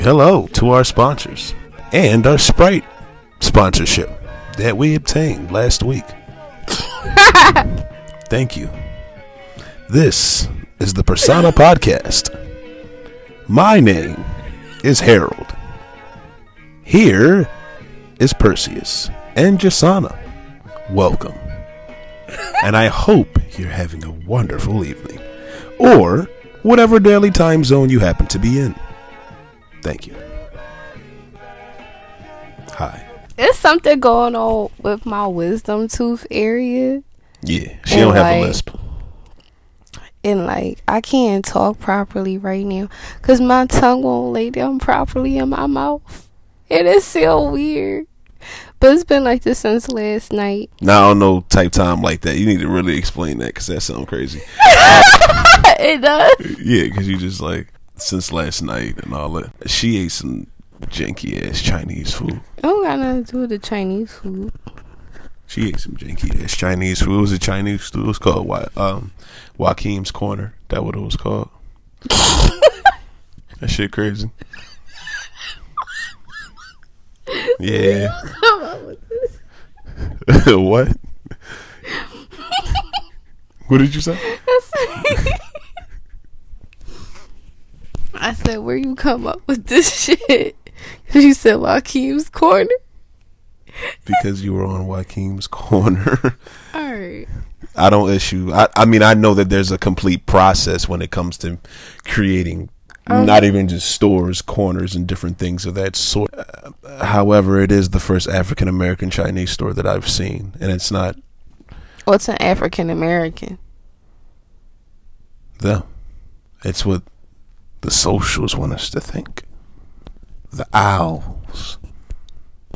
hello to our sponsors and our Sprite sponsorship that we obtained last week. Thank you. This is the Persona Podcast. My name is Harold. Here is Perseus and Jasana. Welcome. And I hope you're having a wonderful evening. Or whatever daily time zone you happen to be in. Thank you. Hi. It's something going on with my wisdom tooth area. Yeah, she And don't have like- a lisp. And like I can't talk properly right now because my tongue won't lay down properly in my mouth. It is so weird. But it's been like this since last night. Now I don't know type time like that. You need to really explain that because that sounds crazy. it does. Yeah, because you just like since last night and all that. She ate some janky ass Chinese food. I don't got nothing to do with the Chinese food. She ate some janky ass Chinese food. It was a Chinese food. It was called um, Joaquim's Corner. That what it was called. that shit crazy. Yeah. what? what did you say? I said, where you come up with this shit? Because you said Joaquim's Corner. Because you were on Joaquim's Corner. Alright. I don't issue. I, I mean, I know that there's a complete process when it comes to creating not even just stores, corners, and different things of that sort. Uh, however, it is the first African American Chinese store that I've seen, and it's not What's an African American? them. It's what the socials want us to think. The owls.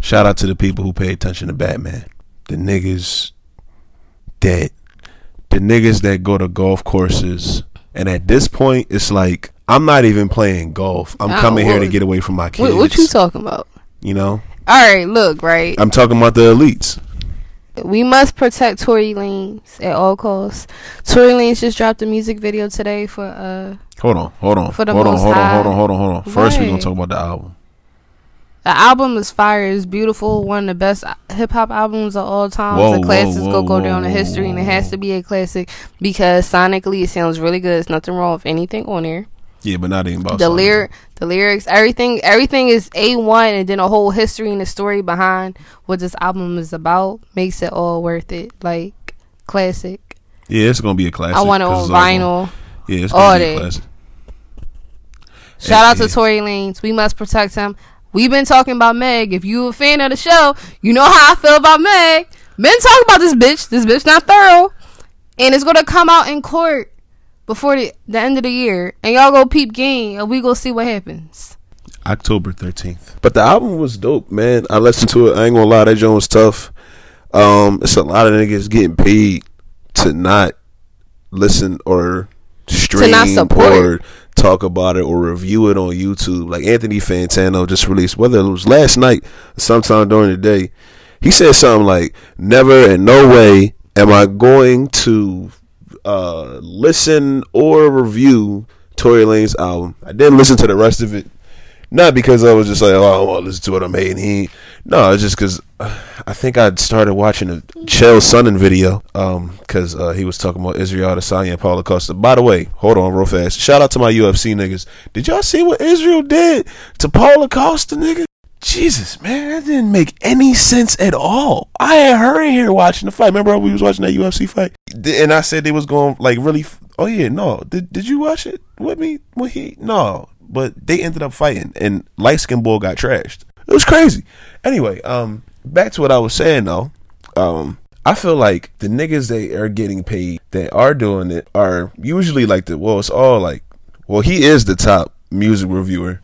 Shout out to the people who pay attention to Batman. The niggas that the niggas that go to golf courses and at this point it's like I'm not even playing golf. I'm coming here to get away from my kids. What, what you talking about? you know? Alright, look, right? I'm talking about the elites. We must protect Tory Lanez at all costs. Tory Lanez just dropped a music video today for uh Hold on, hold on. For the hold on, most hold on, hold on, hold on, hold on. First we're gonna talk about the album. the album is fire, it's beautiful, one of the best hip hop albums of all time. Whoa, the classics whoa, go whoa, go down in history and it has to be a classic because sonically it sounds really good. There's nothing wrong with anything on there. Yeah, but not even about the lyric the lyrics everything everything is a1 and then a whole history and the story behind what this album is about makes it all worth it. Like classic. Yeah, it's gonna be a classic. i want it on it's all gonna- vinyl. Yeah, it's gonna be a classic. shout out to tory lanez. We must protect him. We've been talking about meg. If you a fan of the show you know how i feel about meg. Been talking about this bitch. This bitch not thorough. And it's gonna come out in court before the, the end of the year and y'all go peep game and we go see what happens October 13th. But the album was dope, man. I listened to it. I ain't gonna lie, that joint was tough. Um, it's a lot of niggas getting paid to not listen or stream to not support. or talk about it or review it on YouTube. Like Anthony Fantano just released, whether it was last night or sometime during the day, he said something like, "Never in no way am I going to uh, listen or review Tory Lanez album. I didn't listen to the rest of it, not because I was just like, oh, I want to listen to what I made. And he, no, it's just because I think I started watching a Chael Sonnen video, um, because uh, he was talking about Israel Adesanya and Paulo Costa. By the way, hold on real fast. Shout out to my UFC niggas. Did y'all see what Israel did to Paulo Costa, nigga? Jesus, man, that didn't make any sense at all. I had her in here watching the fight. Remember we was watching that UFC fight, and I said they was going like really. f- Oh yeah, no. Did Did you watch it with me? With he? No, but they ended up fighting, and light skin bull got trashed. It was crazy. Anyway, um, back to what I was saying though. Um, I feel like the niggas they are getting paid that are doing it are usually like the well, it's all like, well, he is the top music reviewer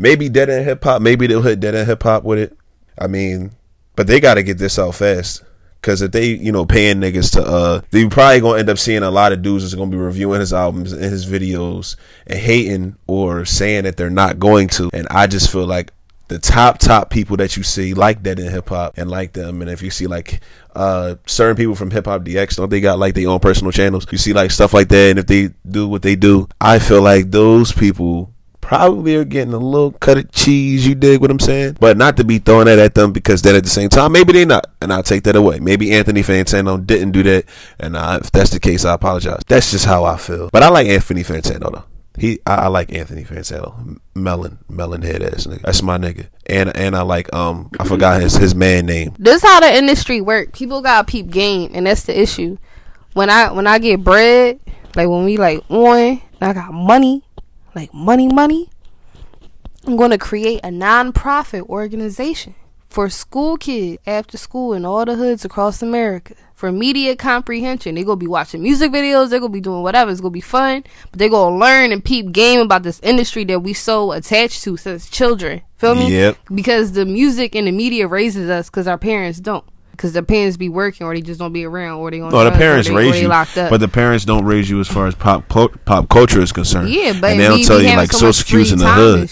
maybe Dead End Hip Hop. Maybe they'll hit Dead End Hip Hop with it. I mean, but they got to get this out fast. Cause if they, you know, paying niggas to, uh, they probably gonna end up seeing a lot of dudes that's gonna be reviewing his albums and his videos and hating or saying that they're not going to. And I just feel like the top top people that you see like that in hip hop and like them, and if you see like uh certain people from Hip Hop DX, don't they got like their own personal channels? You see like stuff like that, and if they do what they do, I feel like those people probably are getting a little cut of cheese. You dig what I'm saying? But not to be throwing that at them because then at the same time, maybe they're not, and I'll take that away. Maybe Anthony Fantano didn't do that, and uh, if that's the case, I apologize. That's just how I feel. But I like Anthony Fantano though. He, I, I like Anthony Fantano, melon, melon head ass nigga. That's my nigga. And and I like um, I forgot his his man name. This how the industry work. People got peep game, and that's the issue. When I when I get bread, like when we like on, I got money, like money, money. I'm gonna create a non-profit organization for school kids after school in all the hoods across America for media comprehension. They're gonna be watching music videos, they're gonna be doing whatever, it's gonna be fun, but they're gonna learn and peep game about this industry that we so attached to since children. Feel me? Yep. Because the music and the media raises us because our parents don't. Because the parents be working or they just don't be around or they on No, the parents they- raise you, locked up. but the parents don't raise you as far as pop pop culture is concerned. yeah, but and they don't tell you like social cues in the hood.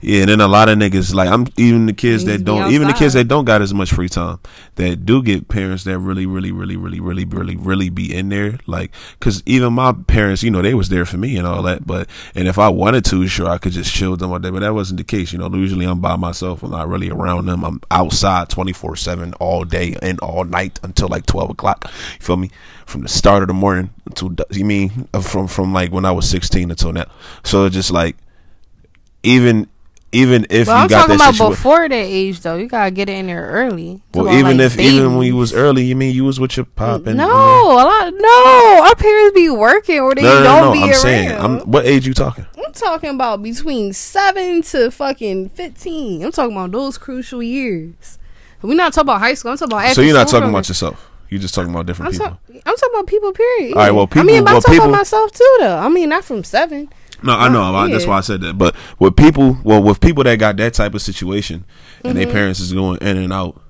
Yeah, and then a lot of niggas like I'm even the kids that don't even the kids that don't got as much free time that do get parents that really really really really really really really be in there like because even my parents you know they was there for me and all that but and if I wanted to sure I could just chill with them all day but that wasn't the case you know usually I'm by myself I'm not really around them I'm outside 24 seven all day and all night until like 12 o'clock you feel me? From the start of the morning until you mean uh, from from like when I was 16 until now so just like even even if you I'm got talking that about before that age though. You gotta get it in there early. Well, about, even like, if even when you was early, you mean you was with your pop and no, a lot. No, our parents be working or they no, no, don't no, be I'm around. saying, I'm what age you talking? I'm talking about between seven to fucking fifteen. I'm talking about those crucial years. We're not talking about high school. I'm talking about So you're not talking about yourself. You're just talking about different I'm, people. talk- I'm talking about people. Period. All right, well, people. I mean, I'm well, talking people- about myself too, though. I mean, not from seven. No, I know. I- That's why I said that. But with people, well, with people that got that type of situation and Mm-hmm. their parents is going in and out,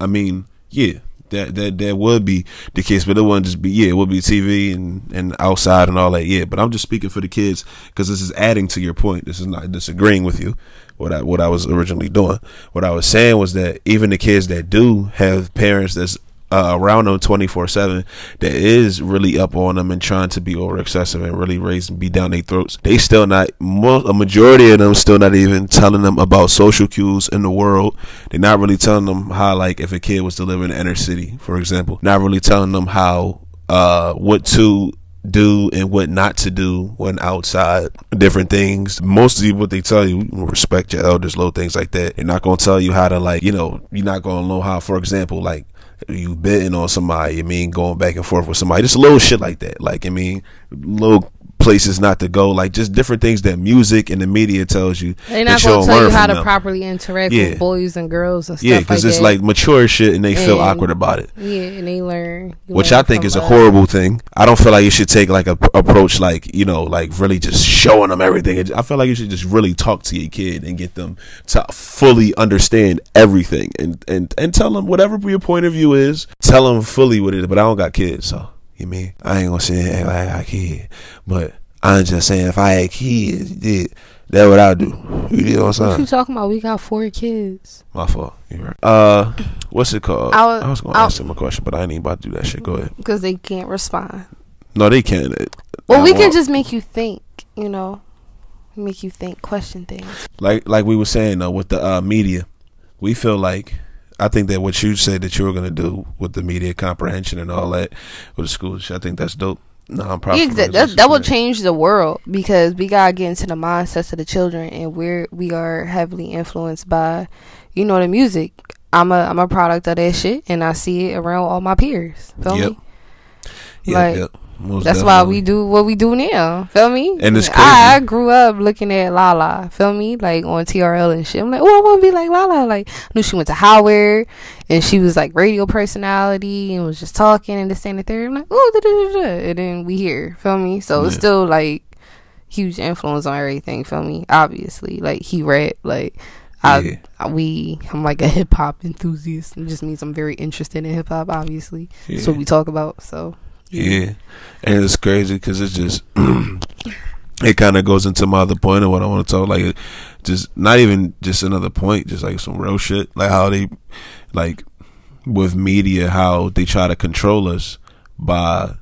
I mean, yeah, that that that would be the case. But it wouldn't just be yeah, it would be TV and and outside and all that. Yeah, but I'm just speaking for the kids because this is adding to your point. This is not disagreeing with you. What I what I was originally doing. What I was saying was that even the kids that do have parents that's uh, around them 24 7 that is really up on them and trying to be over excessive and really raise and be down their throats. They still not a majority of them still not even telling them about social cues in the world. They're not really telling them how like if a kid was to live in the inner city for example. Not really telling them how uh what to do and what not to do when outside. Different things. Mostly what they tell you respect your elders little things like that. They're not going to tell you how to like you know you're not going to know how for example like you betting on somebody, I mean, going back and forth with somebody, just a little shit like that. Like, I mean, little places not to go, like just different things that music and the media tells you. They're not going to tell you how to them. properly interact Yeah. with boys and girls and stuff Yeah, like because it's that. like mature shit and they feel awkward about it. yeah, and they learn. Which learn I think is a horrible thing. I don't feel like you should take like a p- approach like you know like really just showing them everything. I feel like you should just really talk to your kid and get them to fully understand everything and and and tell them whatever your point of view is. Tell them fully what it is. But I don't got kids, so you mean I ain't gonna say act like I got kids, but I'm just saying if I had kids, did that what I do. You know what I'm What saying? you talking about? We got four kids. My fault. You're right. Uh, what's it called? I I was- was, gonna I- ask him a question, but I ain't even about to do that shit. Go ahead. because they can't respond. No, they can't. Well, we can just make you think, you know, make you think, question things. like like we were saying though with the uh, media, we feel like I think that what you said that you were gonna do with the media comprehension and all that with the schools, I think that's dope. Non-profit. Yeah, that, that, that will change the world because we gotta get into the mindsets of the children, and we're we are heavily influenced by, you know, the music. I'm a I'm a product of that shit, and I see it around all my peers. Feel Yep. me? Yeah, like, yeah, most That's why we do what we do now. Feel me? And it's I, I grew up looking at Lala. Feel me? Like on TRL and shit. I'm like, oh, I want to be like Lala. Like, I knew she went to Howard and she was like radio personality and was just talking and this and the third. I'm like, oh, and then we here. Feel me? So it's still like huge influence on everything. Feel me? Obviously, like he rap. Like I, Yeah. I- we, I'm like a hip hop enthusiast. It just means I'm very interested in hip hop. Obviously, that's what we talk about. So Yeah, and it's crazy because it's just it kind of goes into my other point of what I want to talk. Like, just not even just another point, just like some real shit. Like how they, like, with media, how they try to control us by,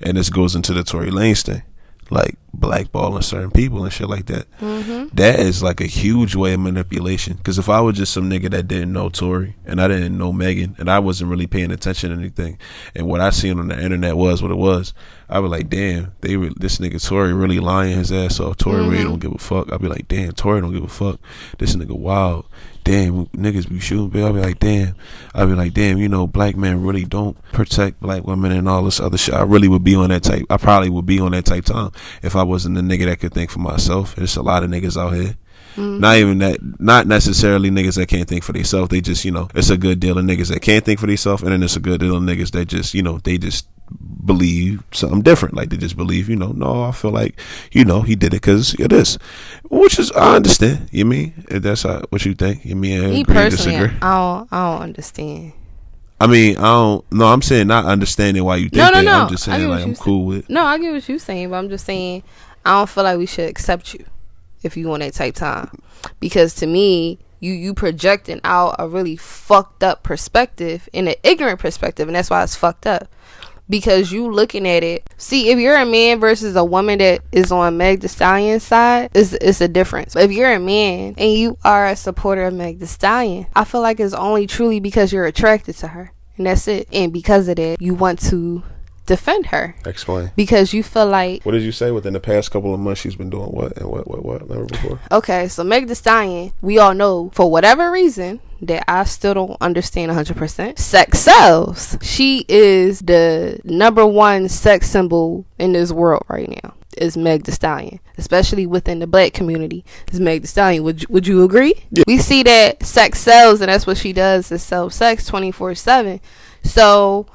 and this goes into the Tory Lanez thing. Like blackballing certain people and shit like that. Mm-hmm. That is like a huge way of manipulation. Because if I was just some nigga that didn't know Tory and I didn't know Megan and I wasn't really paying attention to anything, and what I seen on the internet was what it was, I was like, damn, they re- this nigga Tory really lying his ass off. Tory really mm-hmm. don't give a fuck. I'd be like, damn, Tory don't give a fuck. This nigga wild. Damn, niggas be shooting. Bill. I'd be like, damn. I'd be like, damn. You know, black men really don't protect black women and all this other shit. I really would be on that type. I probably would be on that type time if I wasn't a nigga that could think for myself. There's a lot of niggas out here. Mm. Not even that. Not necessarily niggas that can't think for themselves. They just, you know, it's a good deal of niggas that can't think for themselves, and then it's a good deal of niggas that just, you know, they just believe something different. Like they just believe, you know, no, I feel like, you know, he did it because of this, which is I understand. You mean if that's how, what you think? You mean Me agree, personally, disagree? I don't, I don't understand. I mean, I don't. No, I'm saying not understanding why you think No, no, that. no. I'm just saying like I'm cool with. No, I get what you're saying, but I'm just saying I don't feel like we should accept you if you want that type time. Because to me, you you projecting out a really fucked up perspective and an ignorant perspective, and that's why it's fucked up. Because you looking at it, see if you're a man versus a woman that is on Meg Thee Stallion's side, it's it's a difference. But if you're a man and you are a supporter of Meg The Stallion, I feel like it's only truly because you're attracted to her, and that's it. And because of that, you want to defend her Explain. because you feel like What did you say? Within the past couple of months, she's been doing what and what, what, what? Never before. okay so meg thee stallion we all know for whatever reason that i still don't understand 100% sex sells she is the number one sex symbol in this world right now is meg thee stallion especially within the black community is meg thee stallion would you, would you agree Yeah. we see that sex sells and that's what she does is sell sex 24-7 so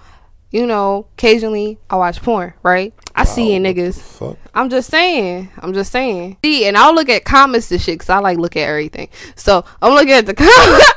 you know occasionally i watch porn right i see in Wow, what the niggas Fuck. I'm just saying. I'm just saying. See, and I'll look at comments and shit because I like look at everything. So I'm looking at the comments.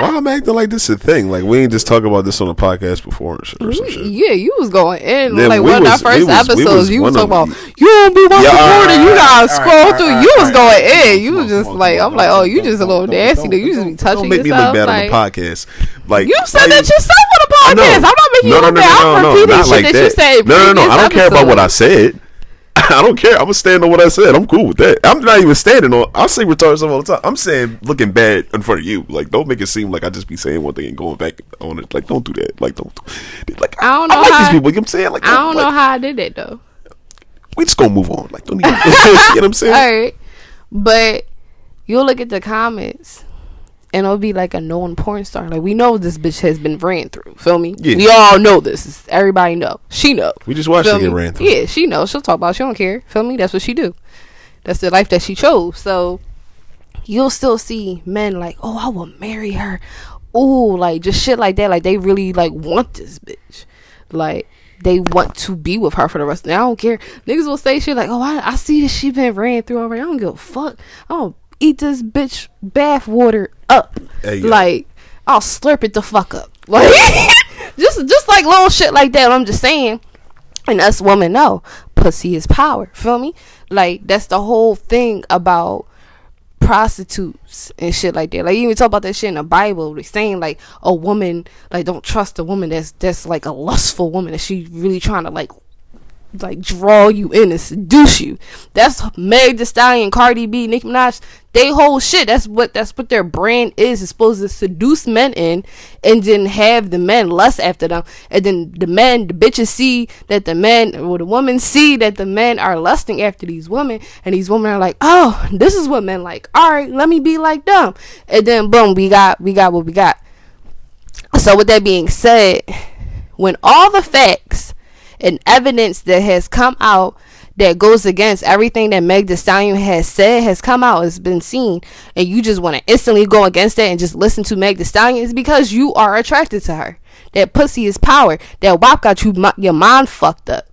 Why I'm acting like this is a thing? Like we ain't just talk about this on the podcast before and or some shit. yeah, you was going in Then like we one of our first was- episodes. was you was one talking about you don't be watching Yeah, porn and you gotta right, scroll all right, through. all right, you was all going right, in. come You was just on, like, come I'm on, like, don't- oh, you just a little nasty. though. You just be touching Don't make me look bad like, on the podcast. Like You said like- that yourself on the I know. podcast. I'm not making no, you no, no, bad. no, I'm no, repeating not shit like that, you said. no, no, no. I don't care about what I said. I don't care. I'm gonna stand on what I said. I'm cool with that. I'm not even standing on. I say retarded stuff all the time. I'm saying looking bad in front of you. Like, don't make it seem like I just be saying one thing and going back on it. Like, don't do that. Like, don't. Do, Like, I don't I know like how- these people. You know I'm saying? Like, I don't like, know how I did it though. We just gonna move on. Like, don't even. you know what I'm saying? All right, but you'll look at the comments, and it'll be like a known porn star. Like we know this bitch has been ran through. Feel me? Yeah. We all know this. Everybody know. She know. We just watched it get ran through. Yeah, she knows. She'll talk about. It. She don't care. Feel me? That's what she do. That's the life that she chose. So you'll still see men like, oh, I will marry her. Oh, like just shit like that. Like they really like want this bitch. Like they want to be with her for the rest. Of I don't care. Niggas will say shit like, oh, I, I see that she been ran through already. I don't give a fuck. I don't eat this bitch bath water up. Hey, like I'll slurp it the fuck up. Like just just like little shit like that. I'm just saying. And us women know pussy is power. Feel me? Like that's the whole thing about prostitutes and shit like that. Like you even talk about that shit in the Bible. They're saying like a woman like don't trust a woman that's that's like a lustful woman that she really trying to like like draw you in and seduce you. That's Meg Thee Stallion, Cardi B, Nicki Minaj. They whole shit. That's what that's what their brand is. It's supposed to seduce men in, and then have the men lust after them, and then the men, the bitches see that the men or the women see that the men are lusting after these women, and these women are like, oh, this is what men like. All right, let me be like them, and then boom, we got we got what we got. So with that being said, when all the facts and evidence that has come out that goes against everything that Meg Thee Stallion has said has come out, has been seen, and you just want to instantly go against that and just listen to Meg Thee Stallion, is because you are attracted to her. That pussy is power. That wop got you your mind fucked up.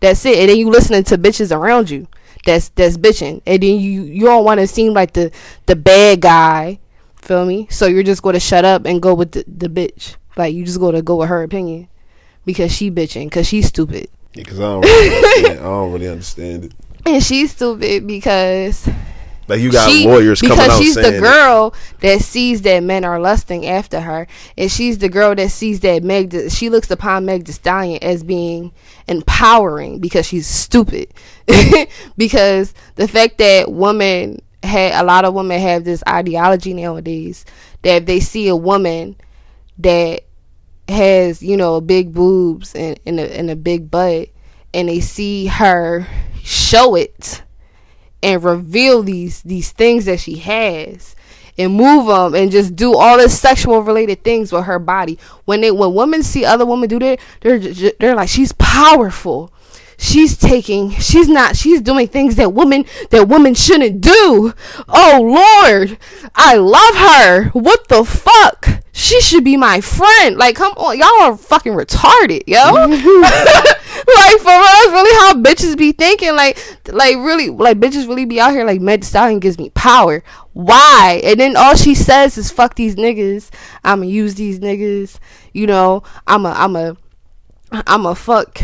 That's it. And then you listening to bitches around you. That's that's bitching. And then you you don't want to seem like the the bad guy. Feel me? So you're just going to shut up and go with the, the bitch. Like you just going to go with her opinion because she bitching because she's stupid. Because I don't really understand. I don't really understand it. And she's stupid because Like you got She- lawyers coming because she's the girl that sees that men are lusting after her, and she's the girl that sees that Meg. She looks upon Meg Thee Stallion as being empowering because she's stupid. because the fact that women had a lot of women have this ideology nowadays that if they see a woman that has you know big boobs and, and, a, and a big butt and they see her show it and reveal these these things that she has and move them and just do all this sexual related things with her body. When they when women see other women do that they're they're like she's powerful. She's taking she's not she's doing things that women that women shouldn't do. Oh lord i love her. What the fuck she should be my friend like come on y'all are fucking retarded yo like for real that's really how bitches be thinking like like really like bitches really be out here like Meg Stallion gives me power why and then all she says is fuck these niggas i'ma use these niggas you know i'ma i'ma i'ma fuck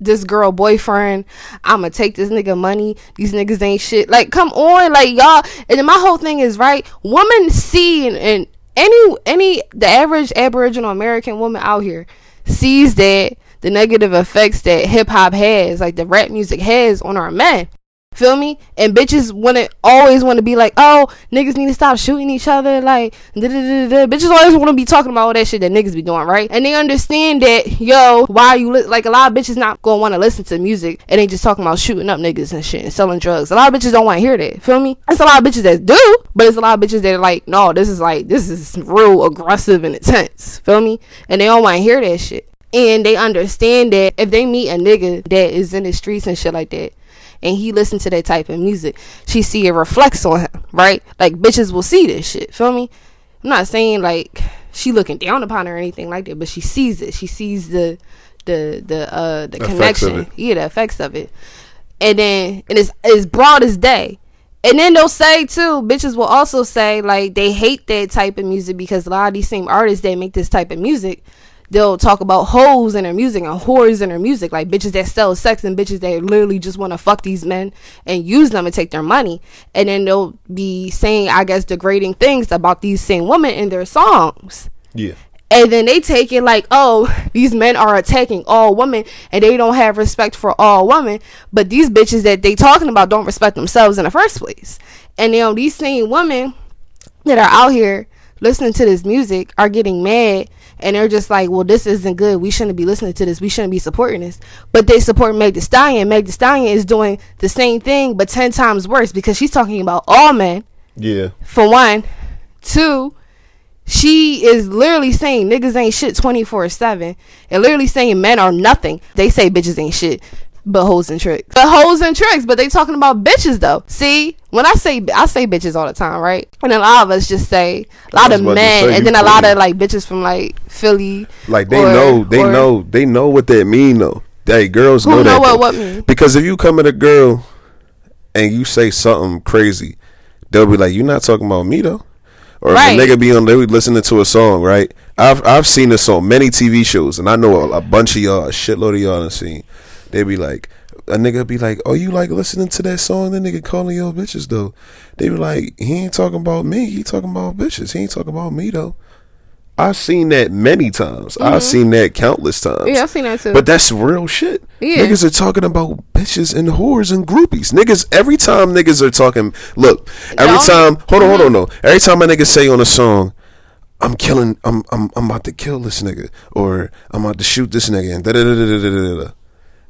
this girl boyfriend. I'ma take this nigga money. These niggas ain't shit. Like, come on, like y'all. And then my whole thing is right. Women see and, and any any the average Aboriginal American woman out here sees that the negative effects that hip hop has, like the rap music has on our men. Feel me? And bitches want to always want to be like, oh, niggas need to stop shooting each other. Like, da-da-da-da-da. bitches always want to be talking about all that shit that niggas be doing, right? And they understand that, yo, why you li- like a lot of bitches not gonna want to listen to music and they just talking about shooting up niggas and shit and selling drugs. A lot of bitches don't want to hear that. Feel me? It's a lot of bitches that do, but it's a lot of bitches that are like, no, this is like this is real aggressive and intense. Feel me? And they don't want to hear that shit. And they understand that if they meet a nigga that is in the streets and shit like that, and he listen to that type of music, she see it reflects on him, right? Like bitches will see this shit. Feel me? I'm not saying like she looking down upon her or anything like that, but she sees it. She sees the the the uh the connection. Yeah, the effects of it. And then and it's as broad as day. And then they'll say too, bitches will also say like they hate that type of music because a lot of these same artists that make this type of music, they'll talk about hoes in their music and whores in their music, like bitches that sell sex and bitches that literally just want to fuck these men and use them and take their money. And then they'll be saying, I guess, degrading things about these same women in their songs. Yeah. And then they take it like, oh, these men are attacking all women and they don't have respect for all women. But these bitches that they talking about don't respect themselves in the first place. And you know, these same women that are out here listening to this music are getting mad and they're just like, well, this isn't good. We shouldn't be listening to this. We shouldn't be supporting this. But they support Meg Thee Stallion. Meg Thee Stallion is doing the same thing, but 10 times worse because she's talking about all men Yeah. for one. Two, she is literally saying niggas ain't shit 24 7 and literally saying men are nothing. They say bitches ain't shit. But hoes and tricks. But hoes and tricks. But they talking about bitches though. See, when I say I say bitches all the time, right? And a lot of us just say a lot of men, and then a lot of like bitches from like Philly. Like they or- know, they know, they know what that mean though. Hey, girls know know that. what what mean? Because if you come at a girl and you say something crazy, they'll be like, "You're not talking about me though." Or Right. if a nigga be on, they be listening to a song, right? I've I've seen this on many TV shows, and I know a, a bunch of y'all, a shitload of y'all, have seen. They be like, a nigga be like, "Oh, you like listening to that song?" That nigga calling your bitches though. They be like, "He ain't talking about me. He talking about bitches. He ain't talking about me though." I've seen that many times. I've seen that countless times. Mm-hmm. Yeah, I've seen that too. But that's real shit. Yeah. Niggas are talking about bitches and whores and groupies. Niggas, every time niggas are talking, look, every Y'all- time, hold on, hold on, no. Every time a nigga say on a song, I'm killing, I'm, I'm, I'm about to kill this nigga, or I'm about to shoot this nigga, and da da da da da da da.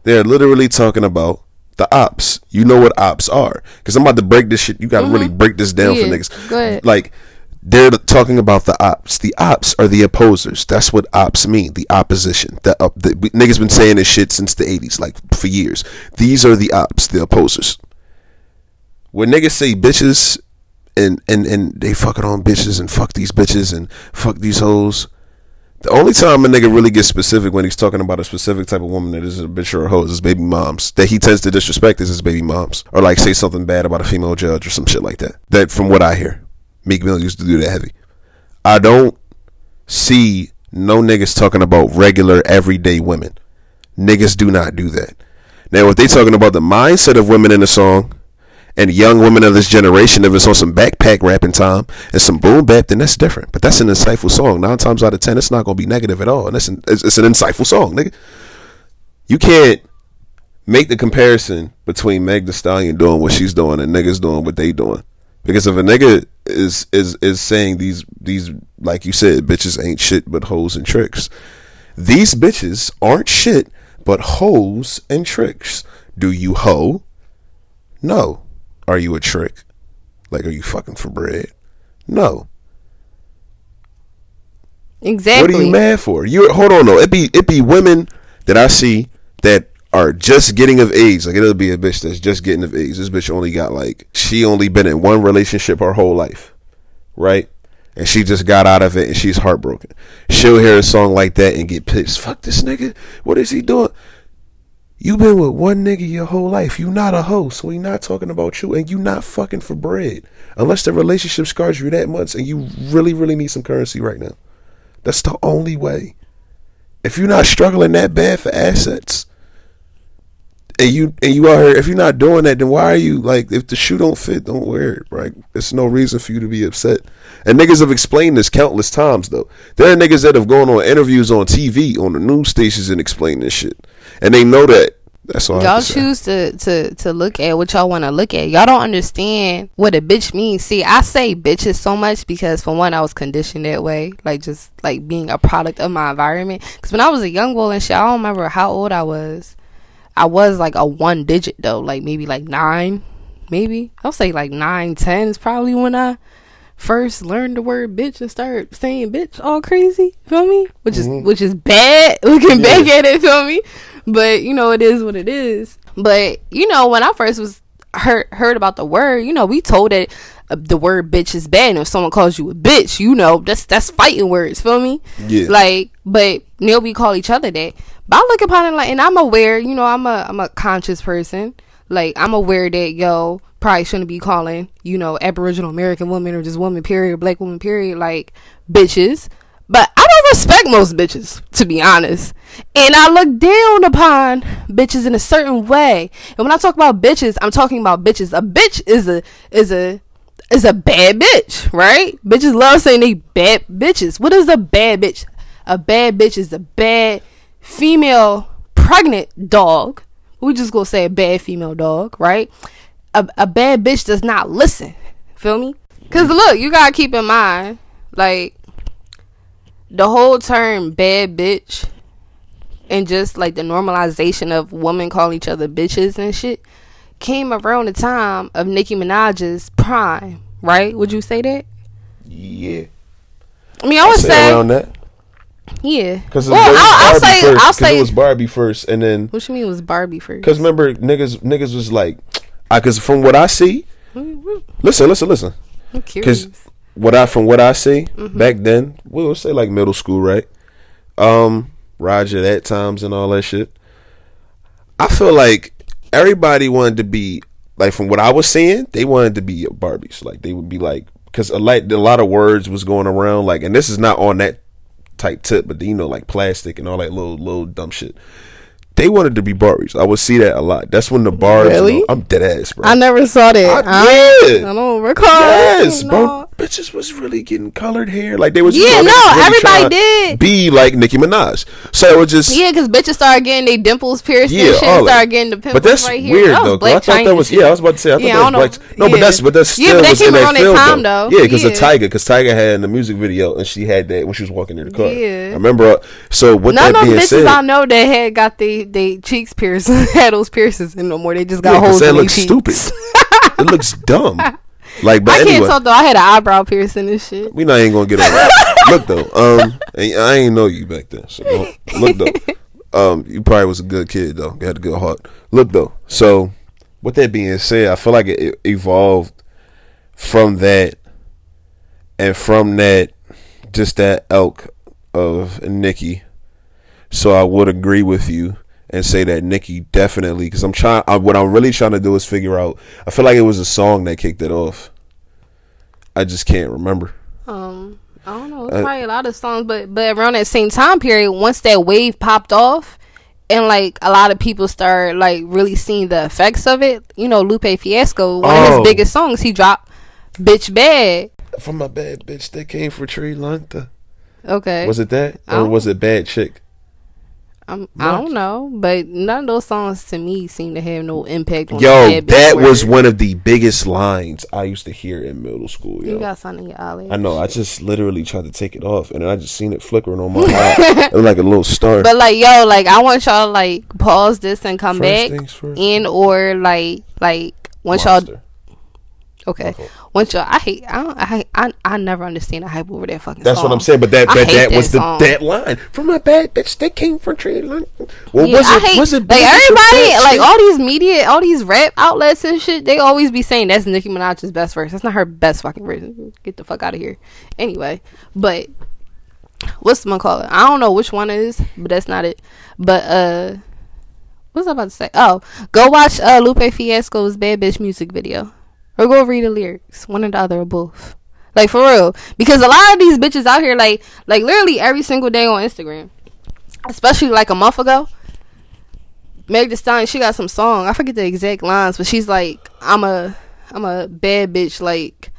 They're literally talking about the ops. You know what ops are, because I'm about to break this shit. You got to really break this down for Mm-hmm. Yeah, niggas. go ahead. Like. They're talking about the ops. The ops are the opposers. That's what ops mean. The opposition. The, up the we- niggas been saying this shit since the '80s, like for years. These are the ops, the opposers. When niggas say bitches, and and and they fucking on bitches and fuck these bitches and fuck these hoes. The only time a nigga really gets specific when he's talking about a specific type of woman that isn't a bitch or a hoe is his baby moms. That he tends to disrespect is his baby moms. Or like say something bad about a female judge or some shit like that. That from what I hear. Meek Mill used to do that heavy. I don't see no niggas talking about regular everyday women. Niggas do not do that. Now if they talking about the mindset of women in the song and young women of this generation, if it's on some backpack rapping time and some boom bap, then that's different. But that's an insightful song. Nine times out of ten, it's not gonna be negative at all, and it's an, it's, it's an insightful song, nigga. You can't make the comparison between Meg Thee Stallion doing what she's doing and niggas doing what they doing. Because if a nigga is is is saying these these like you said, bitches ain't shit but hoes and tricks. These bitches aren't shit but hoes and tricks. Do you hoe? No. Are you a trick? Like, are you fucking for bread? No. Exactly. What are you mad for? You hold on though. It be it be women that I see that are just getting of age. Like it'll be a bitch that's just getting of age. This bitch only got like she only been in one relationship her whole life, right? And she just got out of it and she's heartbroken. She'll hear a song like that and get pissed. Fuck this nigga. What is he doing? You been with one nigga your whole life. You not a host. We not talking about you, and you not fucking for bread. Unless the relationship scars you that much, and you really, really need some currency right now. That's the only way. If you're not struggling that bad for assets, and you and you are here, if you're not doing that, then why are you like? If the shoe don't fit, don't wear it. Right? There's no reason for you to be upset. And niggas have explained this countless times though. There are niggas that have gone on interviews on TV, on the news stations, and explained this shit, and they know that. That's all. Y'all have to say. choose to to to look at what y'all want to look at. Y'all don't understand what a bitch means. See, I say bitches so much because for one, I was conditioned that way, like just like being a product of my environment. Because when I was a young girl and shit, I don't remember how old I was. I was like a one digit though, like maybe like nine, maybe I'll say like nine, ten is probably when I first learned the word bitch and started saying bitch all crazy. Feel me? Which is mm-hmm. which is bad. Looking back at it, feel me? But you know, it is what it is. But you know, when I first was heard heard about the word, you know, we told that uh, the word bitch is bad. And if someone calls you a bitch, you know, that's that's fighting words. Feel me? Yeah. Like, but now we call each other that. But I look upon it like, and I'm aware. You know, I'm a I'm a conscious person. Like, I'm aware that yo probably shouldn't be calling you know Aboriginal American women or just woman period, black woman period, like bitches. But I don't respect most bitches, to be honest. And I look down upon bitches in a certain way. And when I talk about bitches, I'm talking about bitches. A bitch is a is a is a bad bitch, right? Bitches love saying they bad bitches. What is a bad bitch? A bad bitch is a bad female pregnant dog. We just gonna say a bad female dog, right? A, a bad bitch does not listen. Feel me? Cause look, you gotta keep in mind, like the whole term bad bitch and just like the normalization of women calling each other bitches and shit came around the time of Nicki Minaj's prime, right? Would you say that? Yeah. I mean, I would Say say, around that yeah. because Well, I'll, I'll say, first, I'll say. it was Barbie first, and then what you mean was Barbie first? because remember niggas niggas was like, I because from what I see, listen, listen, listen. I'm curious. Because what I from what I see Mm-hmm. back then, we would say like middle school, right? Um, Roger that times and all that shit. I feel like everybody wanted to be like from what I was seeing, they wanted to be Barbies. Like they would be like because a lot a lot of words was going around like, and this is not on that type tip, but you know like plastic and all that little little dumb shit. They wanted to be Barbies. I would see that a lot. That's when the bars. Really? I'm dead ass, bro. I never saw that. I- I, yeah. I don't recall. Yes, no. bro. Bitches was really getting colored hair. Like they was. Yeah, you know, no, was really everybody did. Be like Nicki Minaj. So it was just. Yeah, because bitches started getting their dimples pierced Yeah, and shit. all started getting the pimples But that's right here. weird that though. I thought that was yeah. I was about to say I thought Yeah, that was black. No, but that's but that's Yeah, still but that was in came that around that field time, though. though. Yeah, because Yeah. of Tiger, because Tiger had in the music video and she had that when she was walking in the car. Yeah. I remember. uh, So with None that of bitches said, I know that had got the they cheeks pierced, had those piercings, and no more. They just got yeah, holes in their looks cheeks. stupid. it looks dumb. Like, but I can't talk though. I had an eyebrow piercing and shit. we not even gonna get on that. look though, um, I ain't know you back then. So look though, um, you probably was a good kid though. You had a good heart. Look though. So with that being said, I feel like it evolved from that, and from that, just that elk of Nicki. So I would agree with you and say that Nicki definitely because I'm trying. I, what I'm really trying to do is figure out. I feel like it was a song that kicked it off. I just can't remember. Um, I don't know. It's Uh, probably a lot of songs, but but around that same time period, once that wave popped off, and like a lot of people start like really seeing the effects of it. You know, Lupe Fiasco, one of Oh. his biggest songs, he dropped "Bitch Bad." From my bad bitch that came for Tree Lanta. Okay, Was it that? Or was it Bad Chick? I'm, I don't know, but none of those songs to me seem to have no impact on. Yo, that was one of the biggest lines I used to hear in middle school. You got something in your alley. I know. I just literally tried to take it off, and then I just seen it flickering on my eye. it was like a little star. But like, yo, like I want y'all like pause this and come First back, and or like like once y'all Okay, once y'all I hate I don't, I, hate, I I never understand the hype over that fucking. That's song. what I'm saying. But that that, that was the song. that line from my bad bitch that came from Lanta. Well, Yeah, was I it? hate was it like everybody like all these media, all these rap outlets and shit. They always be saying that's Nicki Minaj's best verse. That's not her best fucking verse. Get the fuck out of here. Anyway, but what's my call it? I don't know which one it is, but that's not it. But uh, what's I about to say? Oh, go watch uh Lupe Fiasco's Bad Bitch music video, or go read the lyrics. One or the other, or both. Like for real, because a lot of these bitches out here, like like literally every single day on Instagram, especially like a month ago. Meg Thee Stallion, she got some song. I forget the exact lines, but she's like, "I'm a, I'm a bad bitch. Like,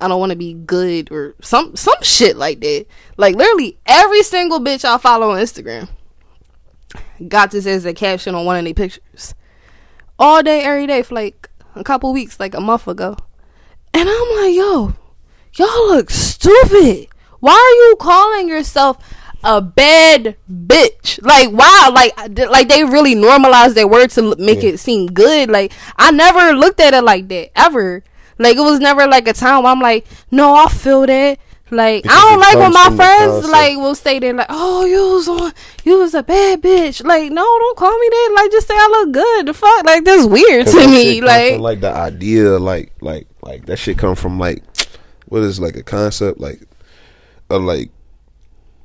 I don't want to be good or some some shit like that. Like literally every single bitch I follow on Instagram got this as a caption on one of their pictures, all day, every day for like a couple weeks, like a month ago. And I'm like, yo, y'all look stupid. Why are you calling yourself a bad bitch? Like, wow, like, like they really normalized their word to make it seem good. Like, I never looked at it like that ever. Like, it was never like a time where I'm like, no, I feel that. Like, Because I don't like when my friends like will say they're like, oh, you was on, you was a bad bitch. Like, no, don't call me that. Like, just say I look good. The fuck, like that's weird to me. come from, Like, like the idea, like like like that shit come from like what is like a concept like of like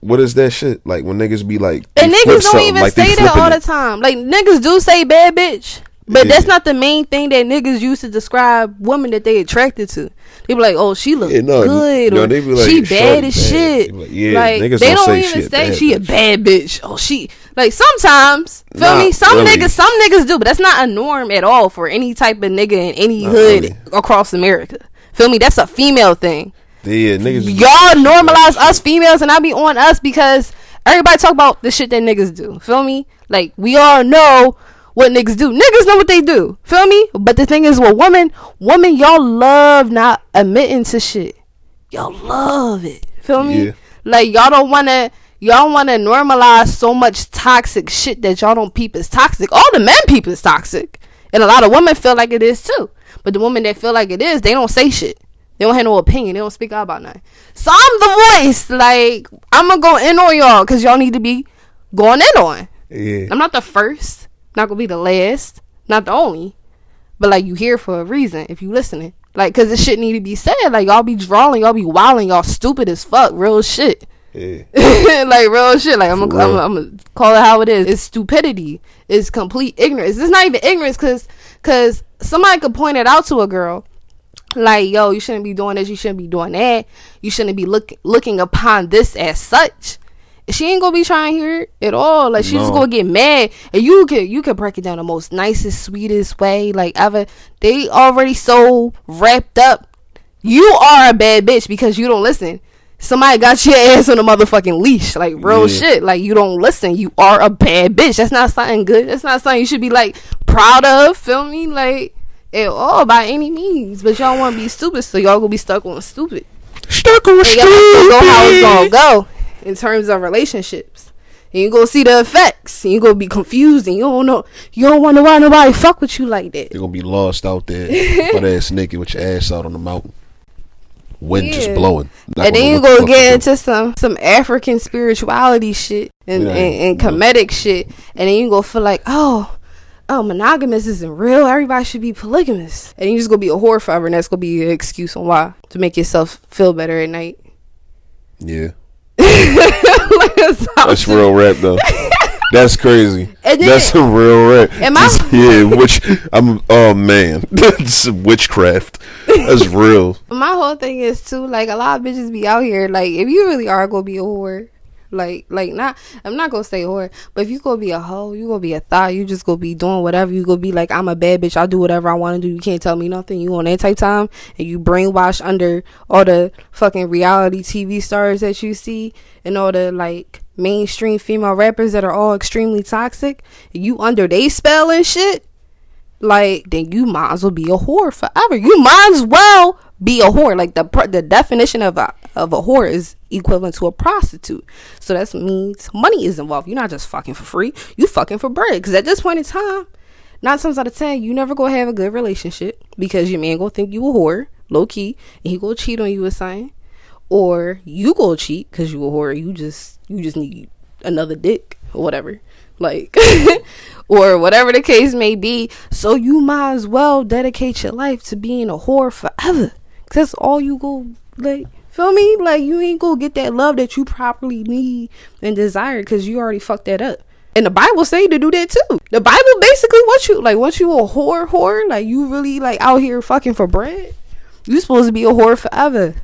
what is that shit like when niggas be like And niggas don't even like say that all the time. Like niggas do say bad bitch. But Yeah. that's not the main thing that niggas use to describe women that they attracted to. They be like, "Oh, she look Yeah, no, good," no, or they be like, "She bad as bad." shit." They like, yeah, like niggas they don't don't say even she say she a bad bitch. Oh, she like sometimes feel me. Some really. niggas, some niggas do, but that's not a norm at all for any type of nigga in any Not hood really. across America. Feel me? That's a female thing Yeah, niggas. y'all normalize us females and I be on us because everybody talk about the shit that niggas do. Feel me? Like we all know what niggas do. Niggas know what they do. Feel me? But the thing is with women, women y'all love not admitting to shit. Y'all love it. Feel me? Yeah. Like y'all don't wanna y'all wanna normalize so much toxic shit that y'all don't peep is toxic. All the men peep is toxic. And a lot of women feel like it is too. But the women that feel like it is, they don't say shit. They don't have no opinion. They don't speak out about nothing. So I'm the voice. Like I'm gonna go in on y'all because y'all need to be going in on. Yeah, I'm not the first. Not gonna be the last. Not the only. But like you here for a reason if you listening. Like cause this shit need to be said. Like y'all be drawing, y'all be wilding, y'all stupid as fuck. Real shit. yeah. like real shit. Like I'm gonna, I'm, gonna- I'm gonna call it how it is. It's stupidity. It's complete ignorance. It's not even ignorance because because somebody could point it out to a girl. Like yo, you shouldn't be doing this. You shouldn't be doing that. You shouldn't be look, looking upon this as such. She ain't gonna be trying to hear it at all. Like she's just gonna get mad, and you could you could break it down the most nicest, sweetest way like ever. They already so wrapped up you are a bad bitch because you don't listen. Somebody got your ass on a motherfucking leash, like real Yeah. shit. Like you don't listen. You are a bad bitch. That's not something good. That's not something you should be like proud of. Feel me? Like at all by any means. But y'all want to be stupid, so y'all gonna be stuck on stupid. Stuck on And y'all to go how it's gonna go in terms of relationships. And you gonna see the effects. And you gonna be confused, and you don't know. You don't wonder why nobody fuck with you like that. You're gonna be lost out there, butt ass naked with your ass out on the mountain. Wind just blowing. Not and then gonna you look go fucking get into some some African spirituality shit and, Yeah, and, and yeah. comedic shit, and then you go feel like, oh, oh, monogamous isn't real. Everybody should be polygamous, and you're just gonna be a whore forever, and that's gonna be your excuse on why to make yourself feel better at night. Yeah, that's how that's shit- real rap though. That's crazy. Then- That's a real rap. Am I- yeah, which I'm. Oh man, that's witchcraft. That's real. My whole thing is too like a lot of bitches be out here like if you really are gonna be a whore, Like, like not. I'm not gonna say whore, but if you gonna be a hoe, you gonna be a thought. You just gonna be doing whatever. You gonna be like, I'm a bad bitch. I'll do whatever I want to do. You can't tell me nothing. You on that type time, and you brainwash under all the fucking reality TV stars that you see, and all the like mainstream female rappers that are all extremely toxic. You under they spell and shit. Like, then you might as well be a whore forever. You might as well be a whore. Like the the definition of a of a whore is equivalent to a prostitute. So that means money is involved. You're not just fucking for free. You fucking for bread. Because at this point in time, nine times out of ten, you never gonna have a good relationship because your man gonna think you a whore, low key, and he gonna cheat on you with something, or you gonna cheat because you a whore. You just you just need another dick or whatever, like. or whatever the case may be. So you might as well dedicate your life to being a whore forever. Cause that's all you go like feel me? Like you ain't gonna get that love that you properly need and desire because you already fucked that up. And the Bible say to do that too. The Bible basically wants you like once you a whore whore, like you really like out here fucking for bread. You supposed to be a whore forever.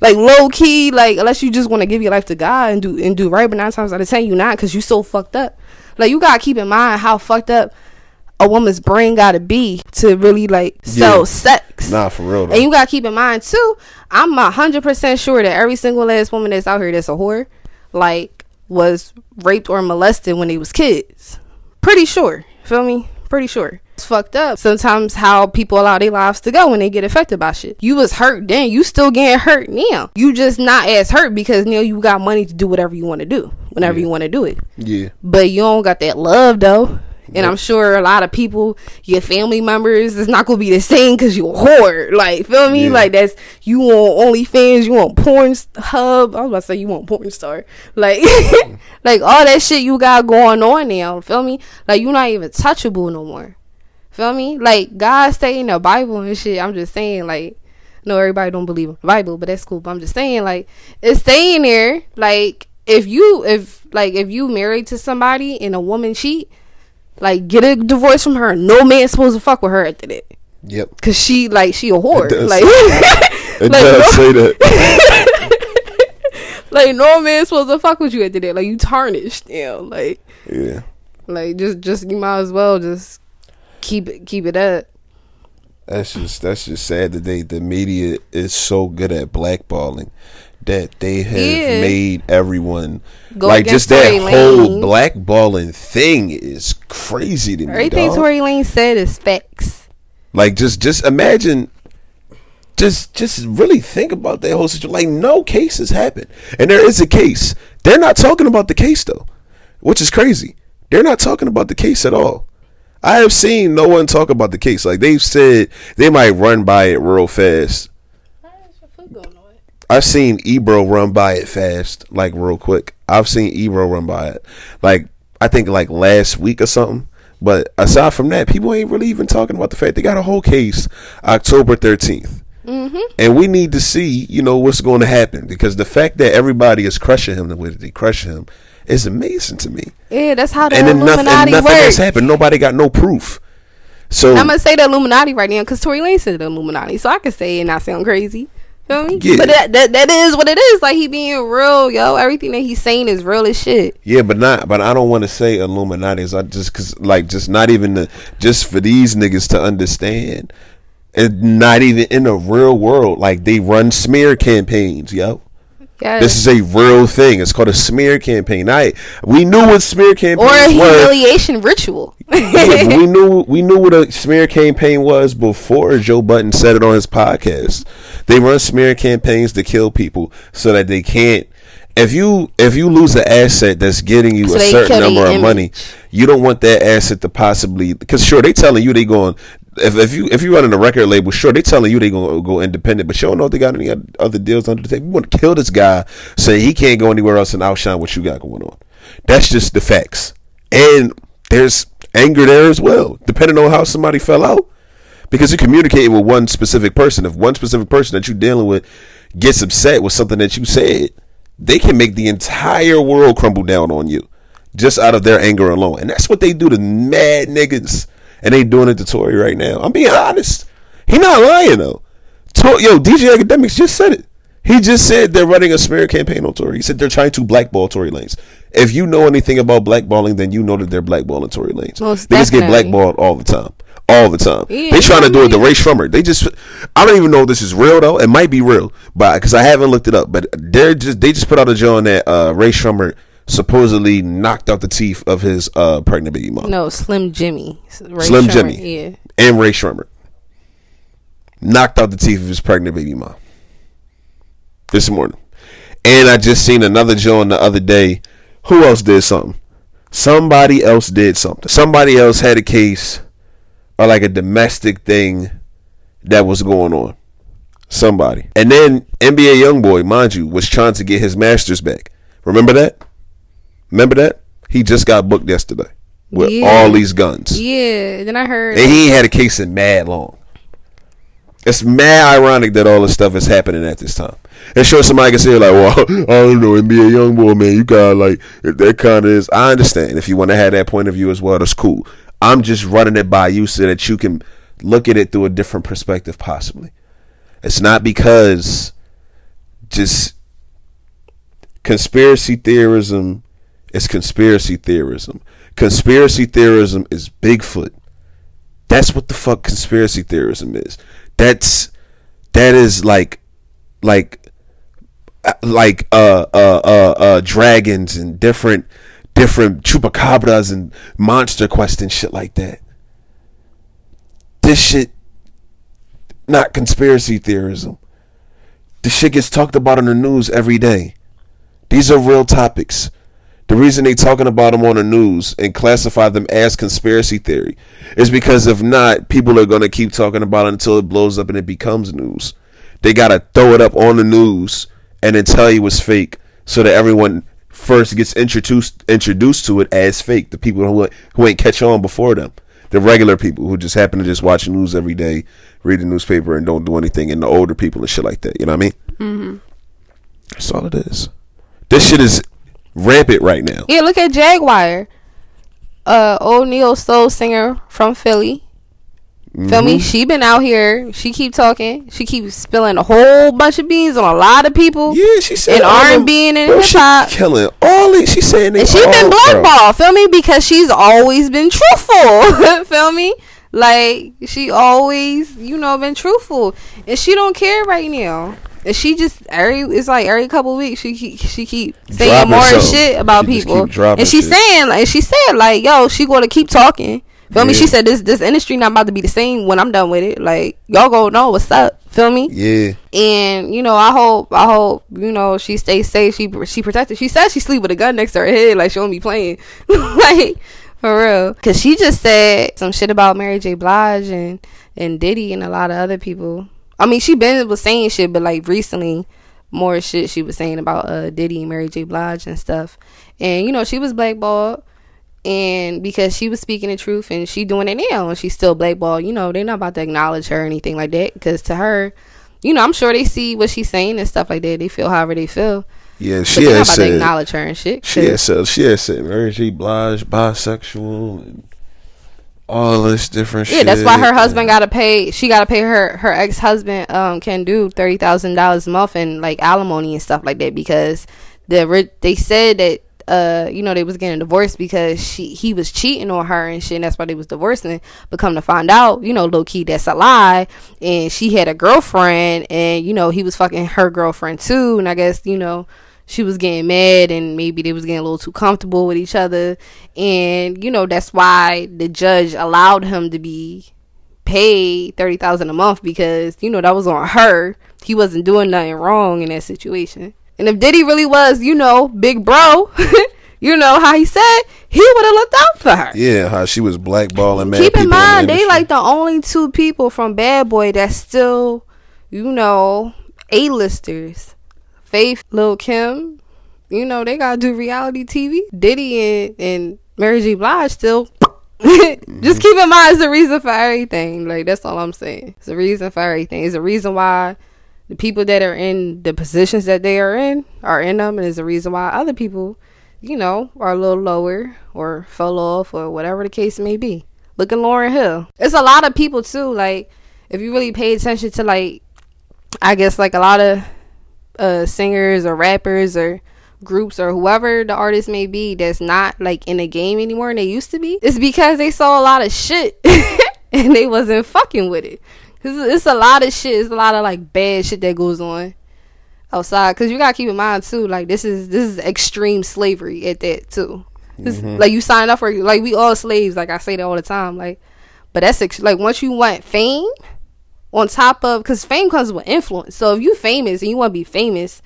Like low key, like unless you just want to give your life to God and do and do right, but nine times out of ten you not because you so fucked up. Like you gotta keep in mind how fucked up a woman's brain gotta be to really like sell Yeah. sex. Nah, for real. Though. And you gotta keep in mind too, I'm a hundred percent sure that every single last woman that's out here that's a whore, like, was raped or molested when they was kids. Pretty sure. Feel me? Pretty sure. It's fucked up. Sometimes how people allow their lives to go when they get affected by shit. You was hurt then, you still getting hurt now. You just not as hurt because now you got money to do whatever you want to do. Whenever you want to do it yeah. but you don't got that love though. And I'm sure a lot of people, your family members, it's not gonna be the same because you a whore. Like, feel me? Yeah. Like that's you on OnlyFans, you on Porn Hub. I was about to say you want Porn Star. Like, like all that shit you got going on now. Feel me? Like you not even touchable no more. Feel me? Like God stay in the Bible and shit. I'm just saying, like, no, everybody don't believe in the Bible, but that's cool. But I'm just saying, like, it's staying there. Like, if you, if like, if you married to somebody and a woman cheat, like, get a divorce from her. No man's supposed to fuck with her after that, Yep. cause she, like, she a whore. Like, It Like, does no- say that. like no man's supposed to fuck with you after that. Like, you tarnished. You know, like, yeah. like just, just you might as well just keep it, keep it up. That's just that's just sad that they the media is so good at blackballing that they have Yeah. made everyone Go like just that Tory whole blackballing thing is crazy to me. Everything dawg. Tory Lanez said is facts. Like just just imagine just just really think about that whole situation. Like no cases happen. And there is a case. They're not talking about the case though. Which is crazy. They're not talking about the case at all. I have seen no one talk about the case. Like they've said they might run by it real fast. I've seen Ebro run by it fast, like real quick. I've seen Ebro run by it. Like I think like last week or something. But aside from that, people ain't really even talking about the fact they got a whole case October 13th. Mm-hmm. And we need to see, you know, what's going to happen because the fact that everybody is crushing him the way that they crush him is amazing to me. Yeah, that's how the and then nothing, and Illuminati nothing has happened. Nobody got no proof. So I'm gonna say the Illuminati right now because Tory Lanez said the Illuminati, so I can say it and not sound crazy. Feel me? Yeah. But that, that that is what it is. Like he being real, yo. Everything that he's saying is real as shit. Yeah, but not. But I don't want to say Illuminati's. I just cause like just not even the just for these niggas to understand, and not even in the real world. Like they run smear campaigns, yo. Yeah. This is a real thing. It's called a smear campaign. I we knew what smear or campaigns a were. humiliation ritual. We knew we knew what a smear campaign was before Joe Budden said it on his podcast. They run smear campaigns to kill people so that they can't. If you if you lose an asset that's getting you So a certain number of image. money, you don't want that asset to possibly because sure they telling you they going. If, if you if you running a record label, sure they telling you they gonna go independent, but you don't know if they got any other deals under the table. You want to kill this guy so he can't go anywhere else and outshine what you got going on. That's just the facts. And there's anger there as well, depending on how somebody fell out. Because you're communicating with one specific person. If one specific person that you're dealing with gets upset with something that you said, they can make the entire world crumble down on you just out of their anger alone. And that's what they do to mad niggas. And they doing it to Tory right now. I'm being honest. He not lying though. To- Yo, DJ Akademiks just said it. He just said they're running a smear campaign on Tory. He said they're trying to blackball Tory Lanez. If you know anything about blackballing, then you know that they're blackballing Tory Lanez. Most just get blackballed all the time. All the time. Yeah, they trying to do it to mean- Rae Sremmurd. They just I don't even know if this is real though. It might be real, but because I haven't looked it up. But they're just they just put out a joint that uh, Rae Sremmurd supposedly knocked out the teeth of his uh, pregnant baby mom. No, Slim Jxmmi. Ray Slim Jxmmi. Yeah. and Rae Sremmurd knocked out the teeth of his pregnant baby mom this morning. And I just seen another joint the other day. Who else did something? Somebody else did something. Somebody else had a case or like a domestic thing that was going on. Somebody. And then NBA YoungBoy, mind you, was trying to get his masters back. Remember that? Remember that? He just got booked yesterday with Yeah. all these guns. Yeah. Then I heard. And he ain't had a case in mad long. It's mad ironic that all this stuff is happening at this time. And sure somebody can say like, well, I don't know, NBA young boy, man, you got like if that kind of is. I understand if you want to have that point of view as well. That's cool. I'm just running it by you so that you can look at it through a different perspective, possibly. It's not because just conspiracy theorism is conspiracy theorism. Conspiracy theorism is Bigfoot. That's what the fuck conspiracy theorism is. That's that is like like uh, like uh uh uh uh dragons and different different chupacabras and monster quest and shit like that. This shit not conspiracy theorism. This shit gets talked about on the news every day. These are real topics. The reason they talking about them on the news and classify them as conspiracy theory is because if not, people are going to keep talking about it until it blows up and it becomes news. They got to throw it up on the news and then tell you it's fake so that everyone first gets introduced introduced to it as fake. The people who who ain't catch on before them. The regular people who just happen to just watch the news every day, read the newspaper and don't do anything, and the older people and shit like that. You know what I mean? Mm-hmm. That's all it is. This shit is rampant right now. Yeah, look at Jaguar. Uh, old neo soul singer from Philly. Feel Mm-hmm. me? She been out here. She keep talking. She keeps spilling a whole bunch of beans on a lot of people. Yeah, she said In R&B and in bro, she hip-hop. killing all these. She saying And she all, been blackballed. Feel me? Because she's always been truthful. feel me? Like she always, you know, been truthful, and she don't care right now. And she just every it's like every couple weeks she keep she keep saying more something. shit about She people, and she shit. saying like she said like yo she going to keep talking. Feel me? She said this this industry not about to be the same when I'm done with it. Like y'all gonna know what's up. Feel me? Yeah, And you know, I hope, I hope you know she stays safe. She she protected. She said she sleep with a gun next to her head, like she don't be playing, like for real. Cause she just said some shit about Mary J. Blige and and Diddy and a lot of other people. I mean, she been was saying shit, but like recently, more shit she was saying about uh Diddy and Mary J. Blige and stuff. And you know, she was blackballed. And because she was speaking the truth and she doing it now and she's still blackballed, you know, they're not about to acknowledge her or anything like that. Because to her, you know, I'm sure they see what she's saying and stuff like that. They feel however they feel. yeah. She they're not has about to said. acknowledge her and shit. She has said. She has said Mary J. Blige bisexual and all this different shit. yeah, shit. that's why her husband got to pay. She got to pay her her ex husband um can do thirty thousand dollars a month in like alimony and stuff like that because the they said that uh you know they was getting divorced because she he was cheating on her and shit. And that's why they was divorcing. But come to find out, you know, low key that's a lie. And she had a girlfriend, and you know he was fucking her girlfriend too. And I guess you know she was getting mad and maybe they was getting a little too comfortable with each other. And you know that's why the judge allowed him to be paid 30,000 a month because you know that was on her. He wasn't doing nothing wrong in that situation. And if Diddy really was you know big bro you know how he said he would have looked out for her. Yeah, how she was blackballing mad keep in mind the they like the only two people from Bad Boy that still you know A-listers Faith Lil Kim you know they gotta do reality TV Diddy and, and Mary J Blige still just keep in mind it's the reason for everything. Like that's all I'm saying. It's the reason for everything. It's the reason why the people that are in the positions that they are in are in them and it's the reason why other people you know are a little lower or fell off or whatever the case may be. Look at Lauryn Hill. It's a lot of people too like if you really pay attention to like I guess like a lot of uh, singers or rappers or groups or whoever the artist may be that's not like in the game anymore and they used to be, it's because they saw a lot of shit and they wasn't fucking with it. Cause it's a lot of shit. It's a lot of like bad shit that goes on outside. Cause you gotta keep in mind too, like this is this is extreme slavery at that too. Mhm. Like you sign up for like we all slaves. Like I say that all the time. Like, but that's ex- like once you want fame, on top of because fame comes with influence. So if you famous and you want to be famous,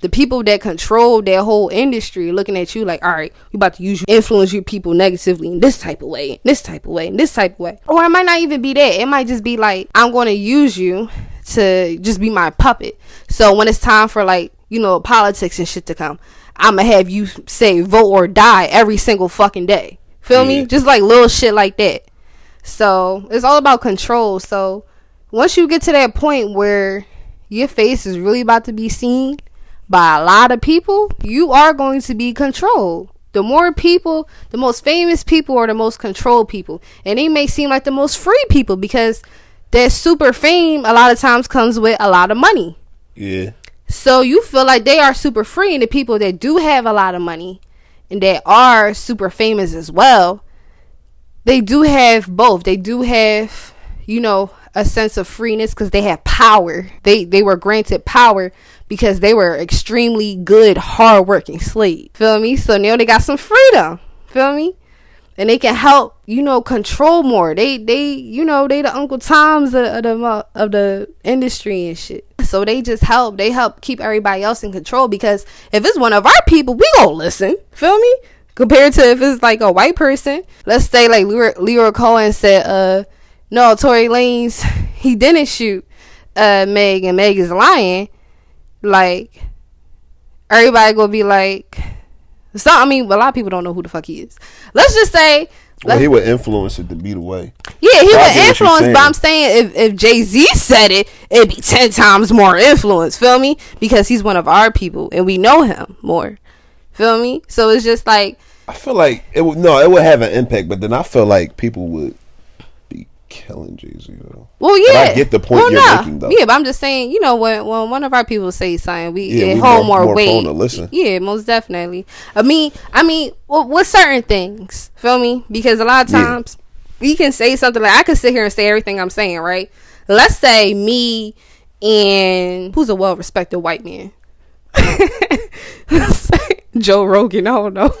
the people that control that whole industry looking at you like, all right, we about to use you, influence your people negatively in this type of way, this type of way, in this type of way. Or it might not even be that. It might just be like, I'm going to use you to just be my puppet. So when it's time for like, you know, politics and shit to come, I'm going to have you say vote or die every single fucking day. Feel me? Just like little shit like that. So it's all about control. So once you get to that point where your face is really about to be seen by a lot of people, you are going to be controlled. The more people, the most famous people are the most controlled people. And they may seem like the most free people because that super fame a lot of times comes with a lot of money. Yeah. So you feel like they are super free, and the people that do have a lot of money and that are super famous as well, they do have both. They do have, you know, a sense of freeness because they had power. They they were granted power because they were extremely good, hardworking slaves. Feel me? So now they got some freedom. Feel me? and they can help you know control more they they you know they the uncle toms of, of the of the industry and shit so they just help they help keep everybody else in control because if it's one of our people we gonna listen feel me compared to if it's like a white person let's say like Leroy, Cohen said uh no Tory Lanez he didn't shoot uh Meg and Meg is lying like everybody gonna be like so I mean, a lot of people don't know who the fuck he is. Let's just say, Well, he would influence it to be the way. yeah, he I was get what you're influenced. But. I'm saying, if if Jay Z said it, it'd be ten times more influence. Feel me? Because he's one of our people, and we know him more. Feel me? So it's just like, I feel like it would no, it would have an impact, but then I feel like people would killing Jay Z though. well, yeah. I get the point well, you're nah. making, though. Yeah, but I'm just saying, you know, when when one of our people say something, we Yeah, it we hold more- more, more to listen. Yeah, most definitely. I mean, I mean, well, with certain things, feel me? Because a lot of Yeah. times we can say something like I can sit here and say everything I'm saying, right? Let's say me and who's a well respected white man. Joe Rogan, I don't know.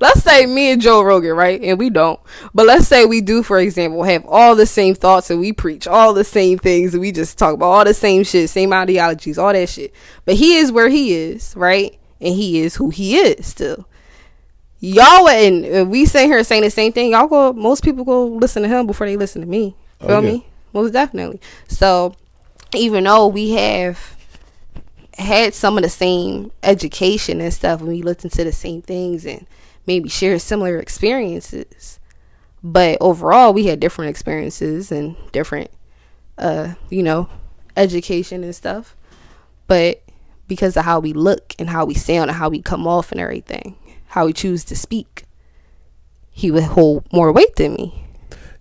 Let's say me and Joe Rogan, right? And we don't. But let's say we do, for example, have all the same thoughts and we preach all the same things and we just talk about all the same shit, same ideologies, all that shit. But he is where he is, right? And he is who he is still. Y'all and if we sit here saying the same thing, y'all go most people go listen to him before they listen to me. Oh, Feel Oh, yeah. me? Most definitely. So even though we have had some of the same education and stuff and we listen to the same things and maybe share similar experiences but overall we had different experiences and different uh you know education and stuff but because of how we look and how we sound and how we come off and everything how we choose to speak he would hold more weight than me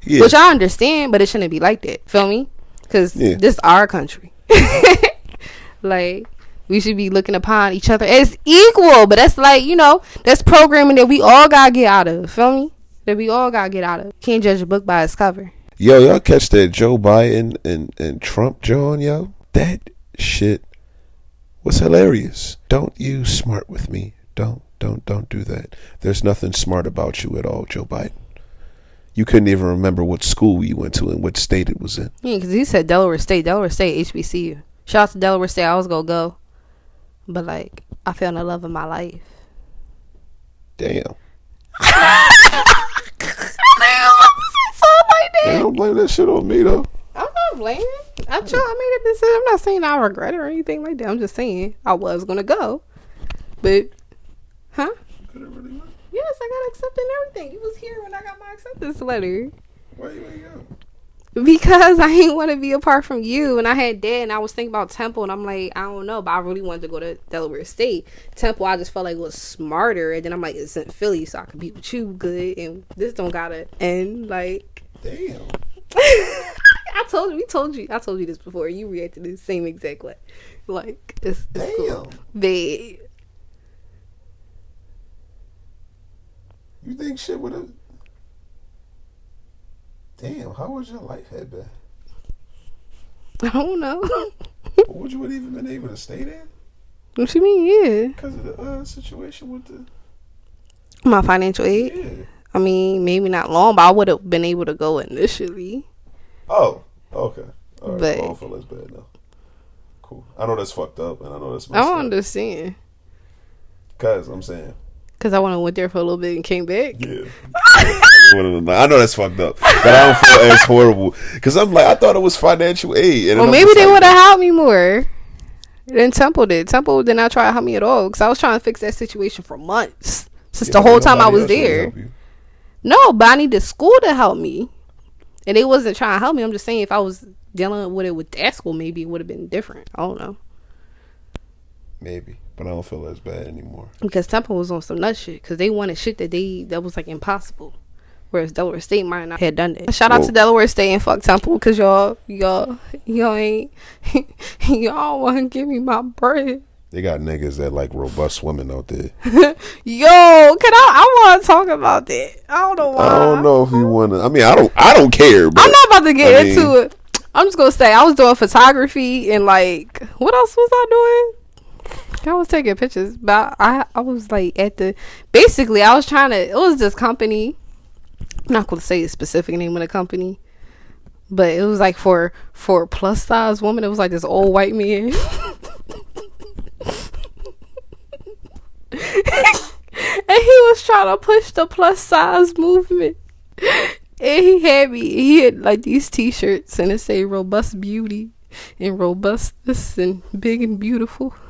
Yeah. which I understand, but it shouldn't be like that. Feel me? Because Yeah. this our country. like we should be looking upon each other as equal. But that's like you know that's programming that we all gotta get out of. Feel me? That we all gotta get out of. Can't judge a book by its cover. Yo, y'all catch that Joe Biden and, and Trump John, yo? That shit was hilarious. Don't you smart with me. Don't, don't, don't do that. There's nothing smart about you at all, Joe Biden. You couldn't even remember what school you went to and what state it was in. Yeah, because he said Delaware State, Delaware State, HBCU. Shout out to Delaware State. I was gonna go, but like I found the love of my life. Damn. Something like They that. don't blame that shit on me, though. I'm not blaming. I chose. I made a decision. I'm not saying I regret it or anything like that. I'm just saying I was gonna go, but huh? Yes, I got accepted and everything. You was here when I got my acceptance letter. Why you ain't go? Because I didn't want to be apart from you, and I had dad, and I was thinking about Temple, and I'm like, I don't know, but I really wanted to go to Delaware State. Temple, I just felt like was smarter, and then I'm like, it's in Philly, so I could be with you good, and this don't gotta end. Like, Damn. I told you, we told you, I told you this before. You reacted the same exact way. Like it's, it's cool. Damn. Babe. You think shit would have? Damn, how would your life have been? I don't know. Would you have even been able to stay there what you mean? Yeah, because of the uh, situation with the? my financial aid. Yeah. I mean, maybe not long, but I would have been able to go initially. Oh, okay. All right. But- I don't feel as bad now. Cool. I know that's fucked up, and I know that's I don't up. understand Cause I'm saying, because I went went there for a little bit and came back. yeah. I know that's fucked up, but I don't feel as horrible because I'm like I thought it was financial aid. And Well, maybe they like, would have helped me more than Temple did. Temple did not try to help me at all because I was trying to fix that situation for months since yeah, the whole time I was there. No, but I needed school to help me, and they wasn't trying to help me. I'm just saying if I was dealing with it with that school, maybe it would have been different. I don't know Maybe, but I don't feel as bad anymore. because Temple was on some nut shit because they wanted shit that they that was like impossible. Whereas Delaware State might not had done that. Shout out Well- to Delaware State and fuck Temple because y'all y'all y'all ain't y'all want to give me my bread. They got niggas that like robust women out there. Yo, can I? I want to talk about that. I don't know why. I don't know if you want to. I mean, I don't. I don't care. But I'm not about to get I into mean- it. I'm just gonna say I was doing photography and like what else was I doing? I was taking pictures, but I I was like at the basically I was trying to. It was this company. I'm not gonna say the specific name of the company, but it was like for for plus size woman. It was like this old white man. and he was trying to push the plus size movement. And he had me. He had like these T-shirts, and it say "robust beauty" and "robustness" and "big and beautiful."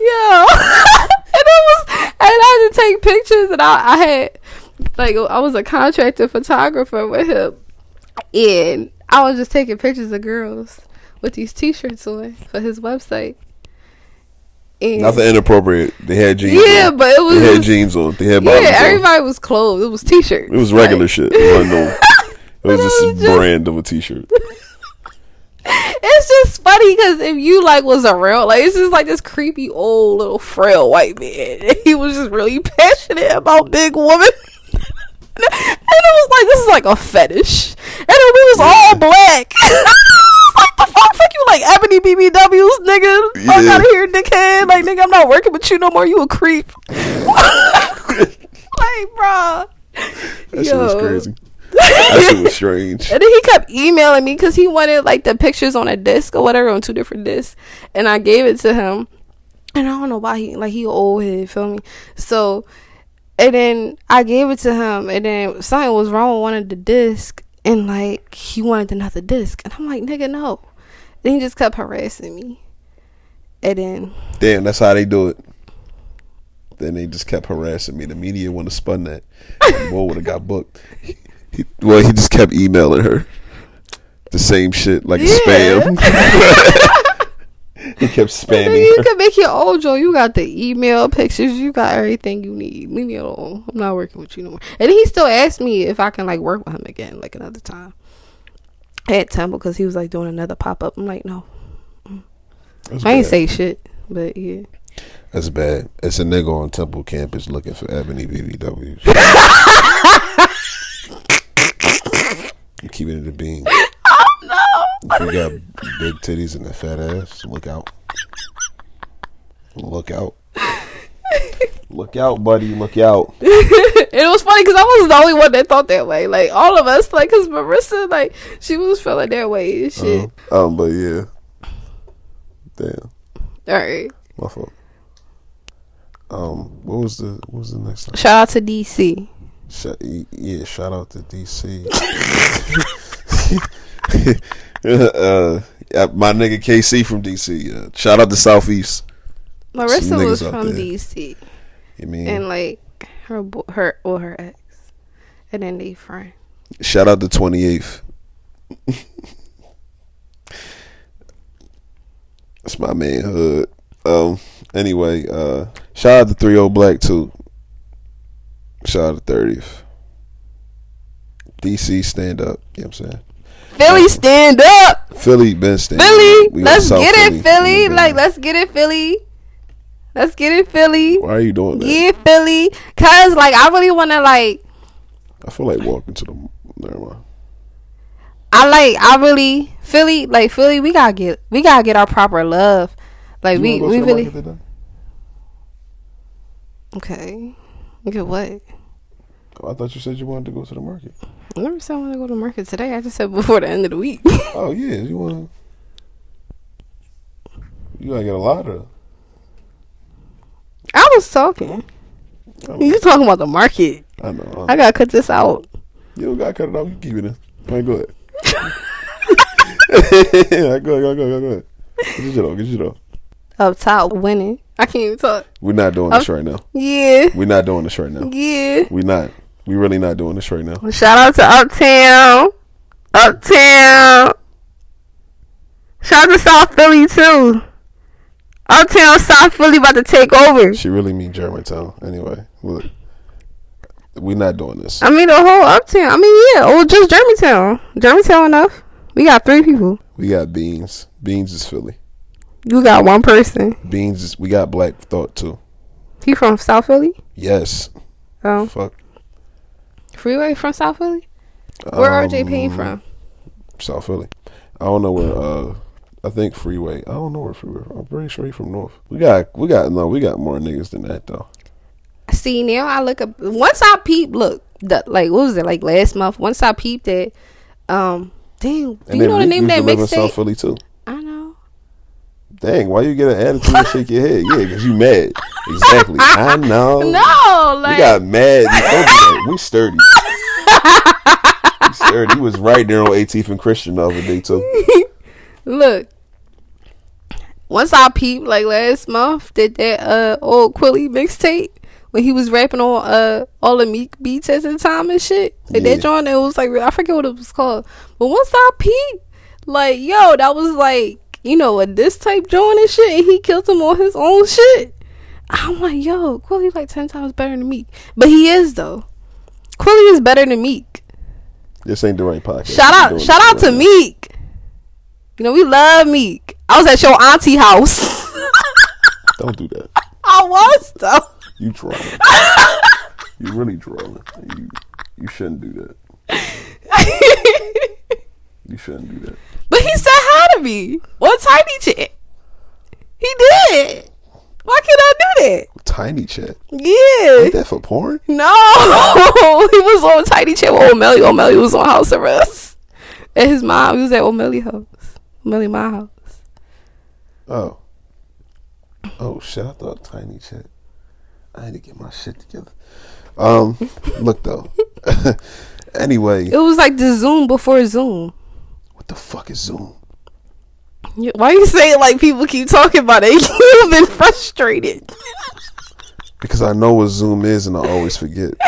Yo, and it was, and I had to take pictures, and I, I had like I was a contractor photographer with him, and I was just taking pictures of girls with these T-shirts on for his website. And Nothing inappropriate. They had jeans. Yeah, on. but it was They had just- jeans on. They had yeah, bottoms on. everybody was clothed. It was T-shirts. It was regular Like, shit. It wasn't no. It was it just was a just- brand of a t-shirt. It's just funny because if you like was around, like it's just like this creepy old little frail white man. He was just really passionate about big women. and it was like this is like a fetish. And then we was all black. like the fuck, fuck you like ebony BBWs, nigga. Fuck Yeah. out of here, dickhead. Like nigga, I'm not working with you no more. You a creep. like, bruh. That shit was crazy. That shit was strange. And then he kept emailing me because he wanted like the pictures on a disc or whatever on two different discs, and I gave it to him. And I don't know why he like he old head, feel me? So, and then I gave it to him, and then something was wrong with one of the discs, and like he wanted another disc, and I'm like, nigga, no. Then he just kept harassing me, and then Damn, that's how they do it. Then they just kept harassing me. The media would have spun that. And Mo would have got booked. He, he, well, he just kept emailing her the same shit like Yeah. spam. he kept Nigga, spamming you her. can make your own Joe. You got the email pictures. You got everything you need. Leave me alone. I'm not working with you no more. And he still asked me if I can like work with him again, like another time at Temple, because he was like doing another pop up. I'm like, no, That's I ain't say shit, but yeah. That's bad. It's a nigga on Temple campus looking for Ebony BBWs. you keeping it a bean. Oh no! If you got big titties and a fat ass, look out. Look out. Look out, buddy. Look out. It was funny because I was the only one that thought that way. Like all of us, like, cause Marissa, like, she was feeling that way and shit. Uh, um, but yeah. Damn, All right. my fault. Um, what was the what was the next time? Shout out to DC. Yeah, shout out to DC. uh, my nigga KC from DC. Uh, shout out to Southeast. Marissa was from. DC. You mean? and like her bo- her or her ex, and then they friend. shout out to Twenty Eighth. That's my manhood. Um. Anyway, uh, shout out to Three O Black too. Shout out to Thirtieth. DC stand up. You know what I'm saying? Philly, uh, stand up. Philly been standing Philly, up. Let's get it, Philly. Like, let's get it, Philly. Let's get it, Philly. Why are you doing that? Yeah, Philly. Cause like I really wanna like I feel like walking to the. Never mind. I like I really Philly like Philly we gotta get we gotta get our proper love. Like You we we really? Okay. Okay, what? Oh, I thought you said you wanted to go to the market. I never said I want to go to the market today. I just said before the end of the week. Oh yeah, you want. You gotta get a lot of. I was talking. You talking about the market. I know. I gotta cut this out. you don't gotta cut it off. You keep it in. All right, go ahead. go ahead, go ahead, go ahead, go ahead. Get your shit off. Get your shit off. Up top winning. I can't even talk. We're not doing this right now. Yeah. We're not doing this right now. Yeah. We're not. We really not doing this right now. Shout out to Uptown. Uptown. Shout out to South Philly too. Uptown South Philly about to take over. She really mean Germantown. Anyway, look, we not doing this. I mean the whole Uptown. I mean yeah, or just Germantown. Germantown enough. We got three people. We got Beans. Beans is Philly. You got one person. Beans is. We got Black Thought too. He from South Philly? Yes. Oh. Fuck. Freeway from South Philly? Where RJ Um, Payne from? South Philly. I don't know where. uh I think Freeway. I don't know where Freeway. I'm pretty sure he from North. We got. We got. No, we got more niggas than that though. See now I look up once I peep look the, like what was it like last month once I peeped that um dang do you know the Meek name of used that to live in South mixtape? Philly too. Dang, why you get an attitude and shake your head? Yeah, because you mad. Exactly. I know. No, We like got mad. We, do that. we sturdy. we sturdy. He was right there on 18th and Christian the other day too. look. Once I peeped like last month did that uh old Quilly mixtape when he was rapping on uh all the Meek beats at the time and shit. Like Yeah. that joint it was like I forget what it was called. But once I peeped, like yo, that was like you know what this type joint and shit, and he killed him on his own shit. I'm like yo, Quilly like ten times better than Meek, but he is though. Quilly is better than Meek. This ain't the right podcast. Shout out, shout out to. Meek. You know we love Meek. I was at your auntie house. Don't do that. I was though. You trolling. you really trolling. You you shouldn't do that. You shouldn't do that. But he said hi to me on Tiny Chat. He did. Why can't I do that? Tiny chat. Yeah. Ain't that for porn? No, he was on Tiny Chat with O'Malley. O'Malley was on House Arrest. At his mom, he was at O'Malley house. O'Malley my house. Oh. Oh shit! I thought tiny chat. I had to get my shit together. Um, look though. anyway, It was like the Zoom before Zoom. What the fuck is Zoom? Why you say it like people keep talking about it? You've been frustrated. Because I know what Zoom is and I always forget.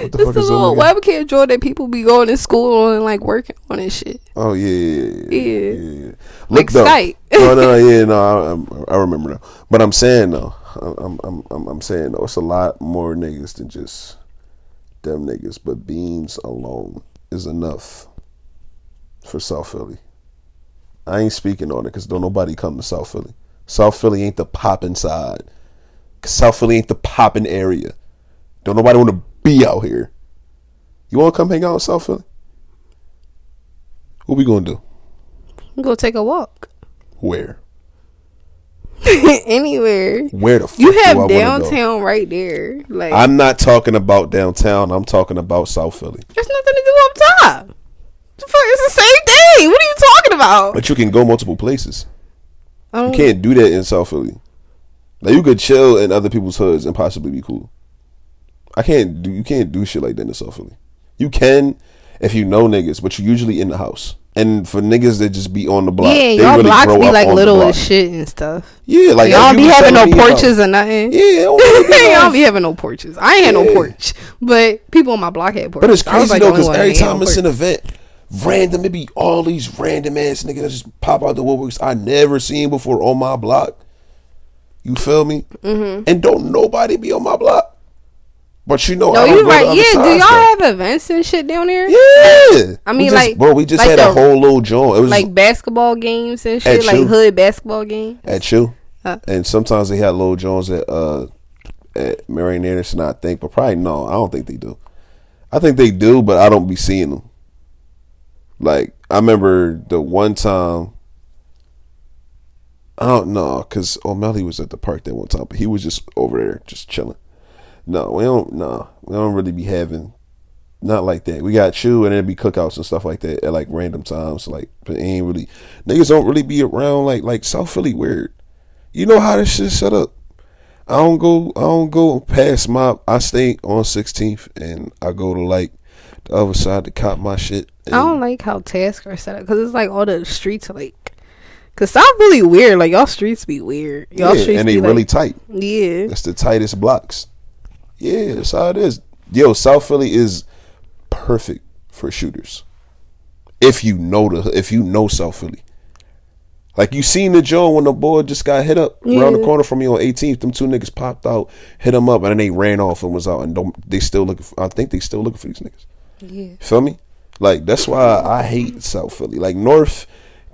What the It's fuck is Zoom? little webcam joint that people be going to school on and like working on and shit. Oh yeah, yeah, yeah. Yeah. yeah, yeah. Like though, Skype. no, no, yeah, no. I, I remember now. But I'm saying though, I'm, I'm, I'm, I'm saying though, it's a lot more niggas than just them niggas. But Beans alone is enough for South Philly. I ain't speaking on it because don't nobody come to South Philly. South Philly ain't the poppin' side. South Philly ain't the poppin' area. Don't nobody want to be out here. You want to come hang out in South Philly? What we gonna do? Go take a walk. Where? Anywhere. Where the fuck You have go? downtown right there. Like I'm not talking about downtown. I'm talking about South Philly. there's nothing to do up top. The fuck, it's the same thing. What are you talking about? But you can go multiple places. You can't do that in South Philly. Like you could chill in other people's hoods and possibly be cool. I can't do. You can't do shit like that in South Philly. You can if you know niggas, but you're usually in the house. And for niggas that just be on the block, yeah, y'all really blocks be like little as shit and stuff. Yeah, like y'all be having no telling me about- porches or nothing. Yeah, y'all be having no porches. I ain't had no porch, but people on my block had porches. But it's crazy though, because every time it's an event, random, it be all these random ass niggas that just pop out the woodworks I never seen before on my block. You feel me? Mm-hmm. And don't nobody be on my block. But you know, No, I you right. Yeah, do y'all though. have events and shit down there? Yeah, I mean, just- like- bro, we just like had a whole little joint. It was Like basketball games and shit, like you. hood basketball game. at you, Huh. and sometimes they had little Jones at uh at Marian Anderson. I think, but probably no. I don't think they do. I think they do, but I don't be seeing them. Like I remember the one time. I don't know, cause O'Malley was at the park that one time, but he was just over there, just chilling. No, we don't. No, we don't really be having, not like that. We got you, and then be cookouts and stuff like that at like random times. Like, but ain't really niggas don't really be around like like South Philly weird. You know how this shit set up. I don't go. I don't go past my. I stay on 16th, and I go to like the other side to cop my shit. I don't like how Tasker set up because it's like all the streets are like. Cause South really weird. Like y'all streets be weird. Y'all yeah, streets and they like, really tight. yeah. That's the tightest blocks. Yeah, that's how it is. Yo, South Philly is perfect for shooters. If you know the, if you know South Philly, like you seen the Joe when the boy just got hit up around the corner from me on 18th. Them two niggas popped out, hit him up, and then they ran off and was out. And don't, they still looking. For, I think they still looking for these niggas. Yeah. Feel me? Like that's why I hate South Philly. Like North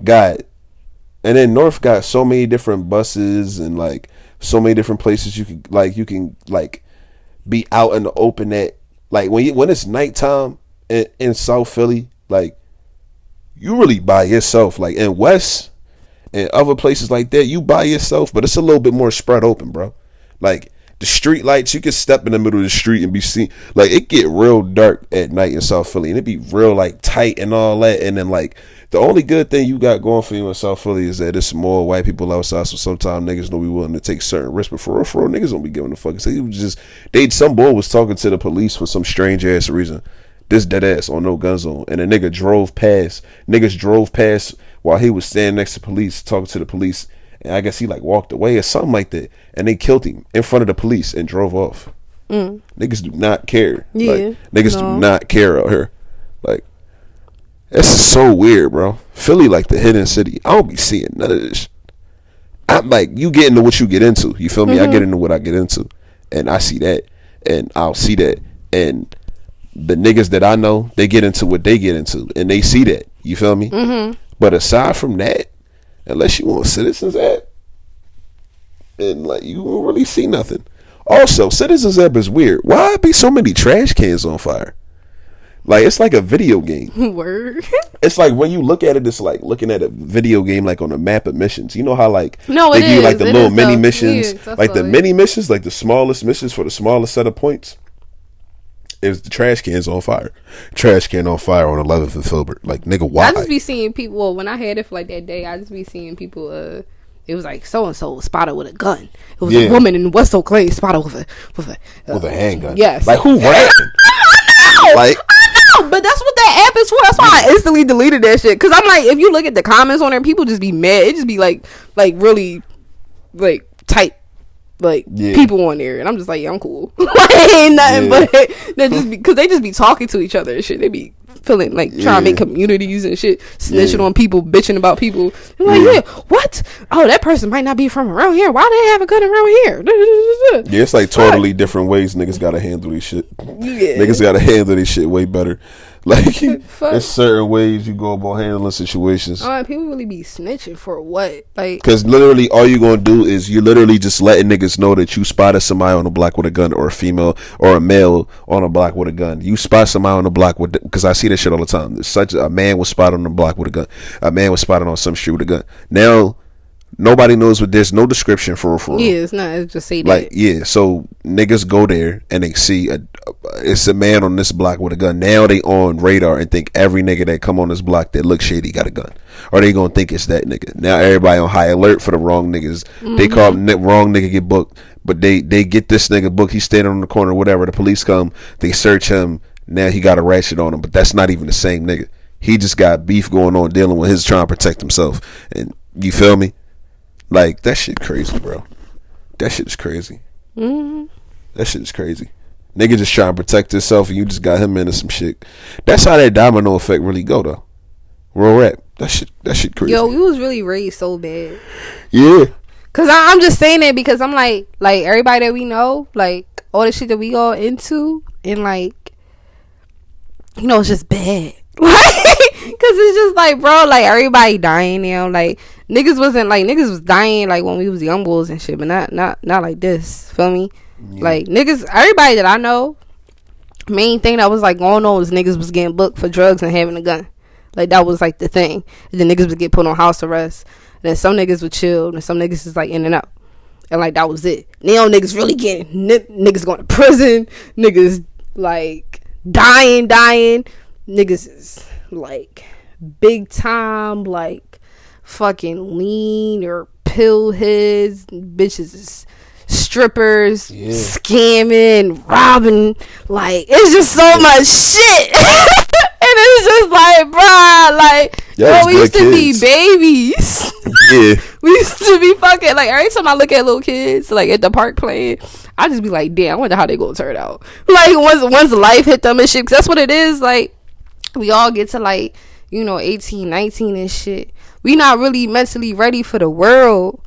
got, and then North got so many different buses and like so many different places you can like you can like be out in the open at like when you when it's nighttime in, in South Philly like you really by yourself like in West and other places like that you by yourself but it's a little bit more spread open bro like the street lights you can step in the middle of the street and be seen. Like it get real dark at night in South Philly and it be real like tight and all that. And then like the only good thing you got going for you in South Philly is that it's more white people outside so sometimes niggas don't be willing to take certain risks. But for real for real niggas don't be giving a fuck. So he was just they some boy was talking to the police for some strange ass reason. This dead ass on no gun zone and a nigga drove past niggas drove past while he was standing next to police talking to the police and I guess he like walked away or something like that. And they killed him in front of the police and drove off. Niggas do not care. Yeah, like niggas no. do not care out here. Like this is so weird bro. Philly like the hidden city. I don't be seeing none of this I'm like you get into what you get into. You feel me? I get into what I get into. And I see that. And I'll see that. And the niggas that I know, they get into what they get into, and they see that. You feel me? Mm-hmm. But aside from that, unless you want Citizens App, and like you won't really see nothing. Also, Citizens App is weird. Why be so many trash cans on fire? Like it's like a video game. Word. It's like when you look at it, it's like looking at a video game, like on a map of missions. You know how like No, they you like the It little mini though. missions, like the mini missions, like the smallest missions for the smallest set of points. Is the trash cans on fire? Trash can on fire on 11th and Filbert. Like nigga, why? I just be seeing people. Well, when I had it for like that day, I just be seeing people. Uh, it was like so and so spotted with a gun. It was Yeah. a woman in West Oak Lane spotted with a with a uh, with a handgun. Yes. Like who rapping? like I know, but that's what that app is for. That's why I instantly deleted that shit. Cause I'm like, if you look at the comments on there, people just be mad. It just be like, like really, like tight, like Yeah. people on there, and I'm just like, yeah, I'm cool. like ain't nothing, Yeah. but they just because they just be talking to each other and shit. They be feeling like trying to make Yeah. communities and shit, snitching Yeah. on people, bitching about people. I'm like, Yeah. yeah, what? Oh, that person might not be from around here. Why they have a gun around here? yeah, it's like totally different ways niggas gotta handle this shit. Yeah. Niggas gotta handle this shit way better. Like there's certain ways you go about handling situations. Oh, and people really be snitching for what? Like, Cause literally all you gonna do is you literally just letting niggas know that you spotted somebody on the block with a gun or a female or a male on a block with a gun. You spot somebody on the block with because I see that shit all the time. There's such a man was spotted on the block with a gun. A man was spotted on some street with a gun. Now nobody knows what there's no description for for yeah, it's not. It's just say that. like yeah, so niggas go there and they see a it's a man on this block with a gun. Now they on radar and think every nigga that come on this block that looks shady got a gun, or they gonna think it's that nigga. Now everybody on high alert for the wrong niggas. They mm-hmm. call wrong nigga get booked, but they they get this nigga booked. He's standing on the corner, whatever. The police come, they search him. Now he got a ratchet on him, but that's not even the same nigga. He just got beef going on, dealing with his trying to protect himself. And you feel me? Like that shit crazy, bro. That shit is crazy. Mm-hmm. That shit is crazy. Nigga just trying to protect himself and you just got him into some shit. That's how that domino effect really go though. Real rap. That shit that shit crazy. Yo, we was really raised so bad. yeah. Cause I, I'm just saying it because I'm like, like everybody that we know, like all the shit that we all into, and like, you know, it's just bad. Like, cause it's just like, bro, like everybody dying now. Like niggas wasn't like niggas was dying like when we was young bulls and shit, but not not not like this. Feel me? Yeah. Like niggas, everybody that I know, main thing that was like going on was niggas was getting booked for drugs and having a gun. Like that was like the thing. And then niggas would get put on house arrest. And then some niggas would chill, and some niggas is like in and out. And like that was it. Now niggas really getting n- niggas going to prison. Niggas like dying, dying. Niggas is like big time, like fucking lean or pill heads. Bitches is strippers, Yeah. scamming, robbing. Like it's just so much shit. and it's just like, bruh, like yo, we used to kids. be babies. Yeah. we used to be fucking like every time I look at little kids like at the park playing, I just be like, damn, I wonder how they gonna turn out. Like once once life hit them and shit, 'cause that's what it is. Like we all get to like you know 18, 19 and shit. We not really mentally ready for the world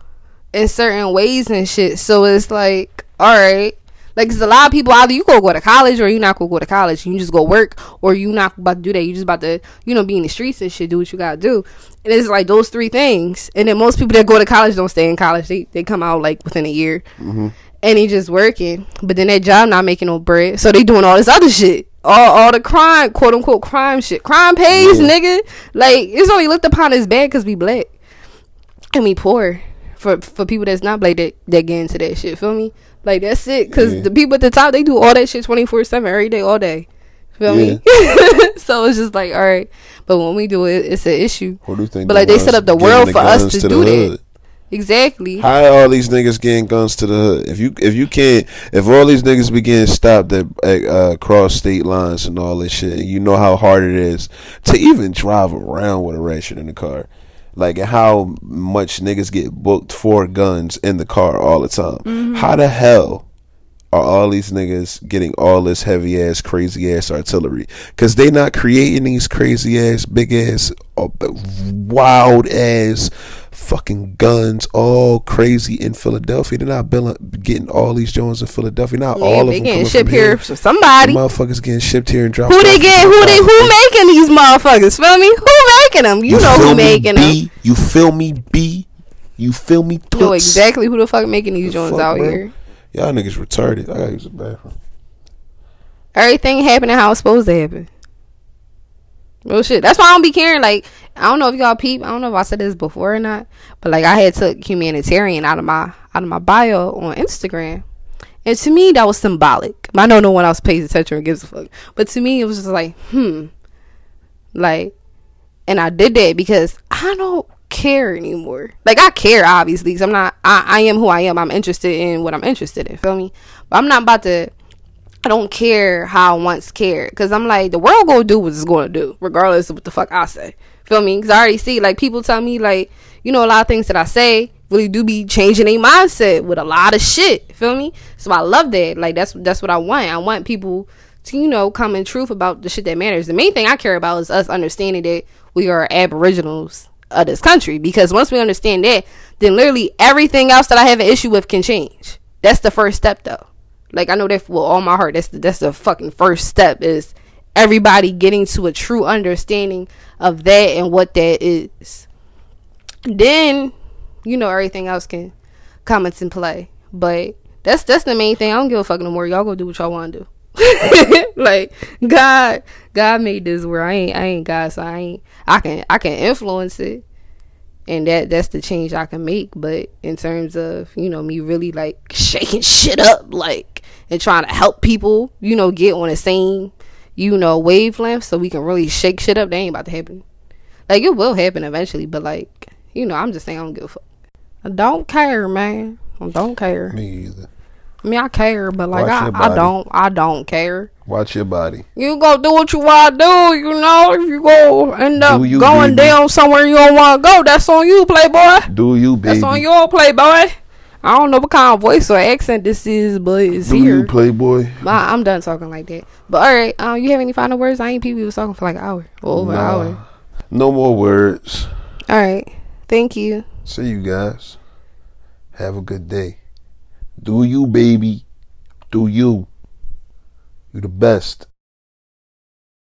in certain ways and shit. So it's like, all right. Like, cause a lot of people either you go go to college or you not gonna go to college. You just go work or you not about to do that. You just about to, you know, be in the streets and shit, do what you gotta do. And it's like those three things. And then most people that go to college don't stay in college. They they come out like within a year, mm-hmm. and they just working. But then that job not making no bread, so they doing all this other shit. All, all the crime, quote unquote crime shit. Crime pays, Yeah. nigga. Like it's only looked upon as bad because we black and we poor for for people that's not black that that get into that shit. Feel me? Like that's it. Cause Yeah. the people at the top they do all that shit twenty four seven every day, all day. Feel me? so it's just like all right, but when we do it, it's an issue. What do you think? But like they set up the world the for us to the do that. Exactly. How all these niggas getting guns to the hood? If you if you can't if all these niggas be getting stopped at, at uh, cross state lines and all this shit, you know how hard it is to even drive around with a ratchet in the car, like how much niggas get booked for guns in the car all the time. Mm-hmm. How the hell are all these niggas getting all this heavy ass, crazy ass artillery? Because they not creating these crazy ass, big ass, uh, wild ass fucking guns all crazy in Philadelphia. They're not getting all these Jones in Philadelphia. Not Yeah, all of they them getting shipped from here here. for somebody. Motherfuckers getting shipped here and dropped. Who they get? Who they? Who making these motherfuckers? Feel me? Who making them? You, know feel who me, making them. B? You feel me, B? You feel me, You know exactly who the fuck making these The joints fuck, out bro? here. Y'all niggas retarded. I gotta use the bathroom. Everything happening how it's supposed to happen. Real shit. That's why I don't be caring. Like, I don't know if y'all peep. I don't know if I said this before or not. But like, I had took humanitarian out of my out of my bio on Instagram, and to me that was symbolic. I know no one else pays attention or gives a fuck. But to me, it was just like, hmm, like, and I did that because I don't care anymore. Like, I care obviously because I'm not. I, I am who I am. I'm interested in what I'm interested in. Feel me? But I'm not about to. I don't care how I once cared because I'm like the world gonna do what it's gonna do regardless of what the fuck I say. Feel me? Because I already see like people tell me like you know a lot of things that I say really do be changing their mindset with a lot of shit. Feel me? So I love that. Like that's that's what I want. I want people to you know come in truth about the shit that matters. The main thing I care about is us understanding that we are aboriginals of this country because once we understand that, then literally everything else that I have an issue with can change. That's the first step though. Like I know that with all my heart. That's the, that's the fucking first step is everybody getting to a true understanding of that and what that is. Then, you know, everything else can come into play. But that's that's the main thing. I don't give a fuck no more. Y'all go do what y'all want to do. like God, God made this where I ain't I ain't God, so I ain't I can I can influence it and that that's the change I can make. But in terms of you know me really like shaking shit up, like and trying to help people, you know, get on the same you know wavelength, so we can really shake shit up. That ain't about to happen. Like it will happen eventually, but like you know, I'm just saying I don't give a fuck. I don't care, man. I don't care. Me either. I mean, I care, but like I, I don't, I don't care. Watch your body. You go do what you want to do, you know. If you go end up you, going baby. down somewhere you don't want to go, that's on you, playboy. Do you, baby? That's on your playboy. I don't know what kind of voice or accent this is, but it's Do here. you, Playboy? I, I'm done talking like that. But all right, um, you have any final words? I ain't people was talking for like an hour or over an hour. No more words. All right, thank you. See you guys. Have a good day. Do you, baby. Do you. You the best.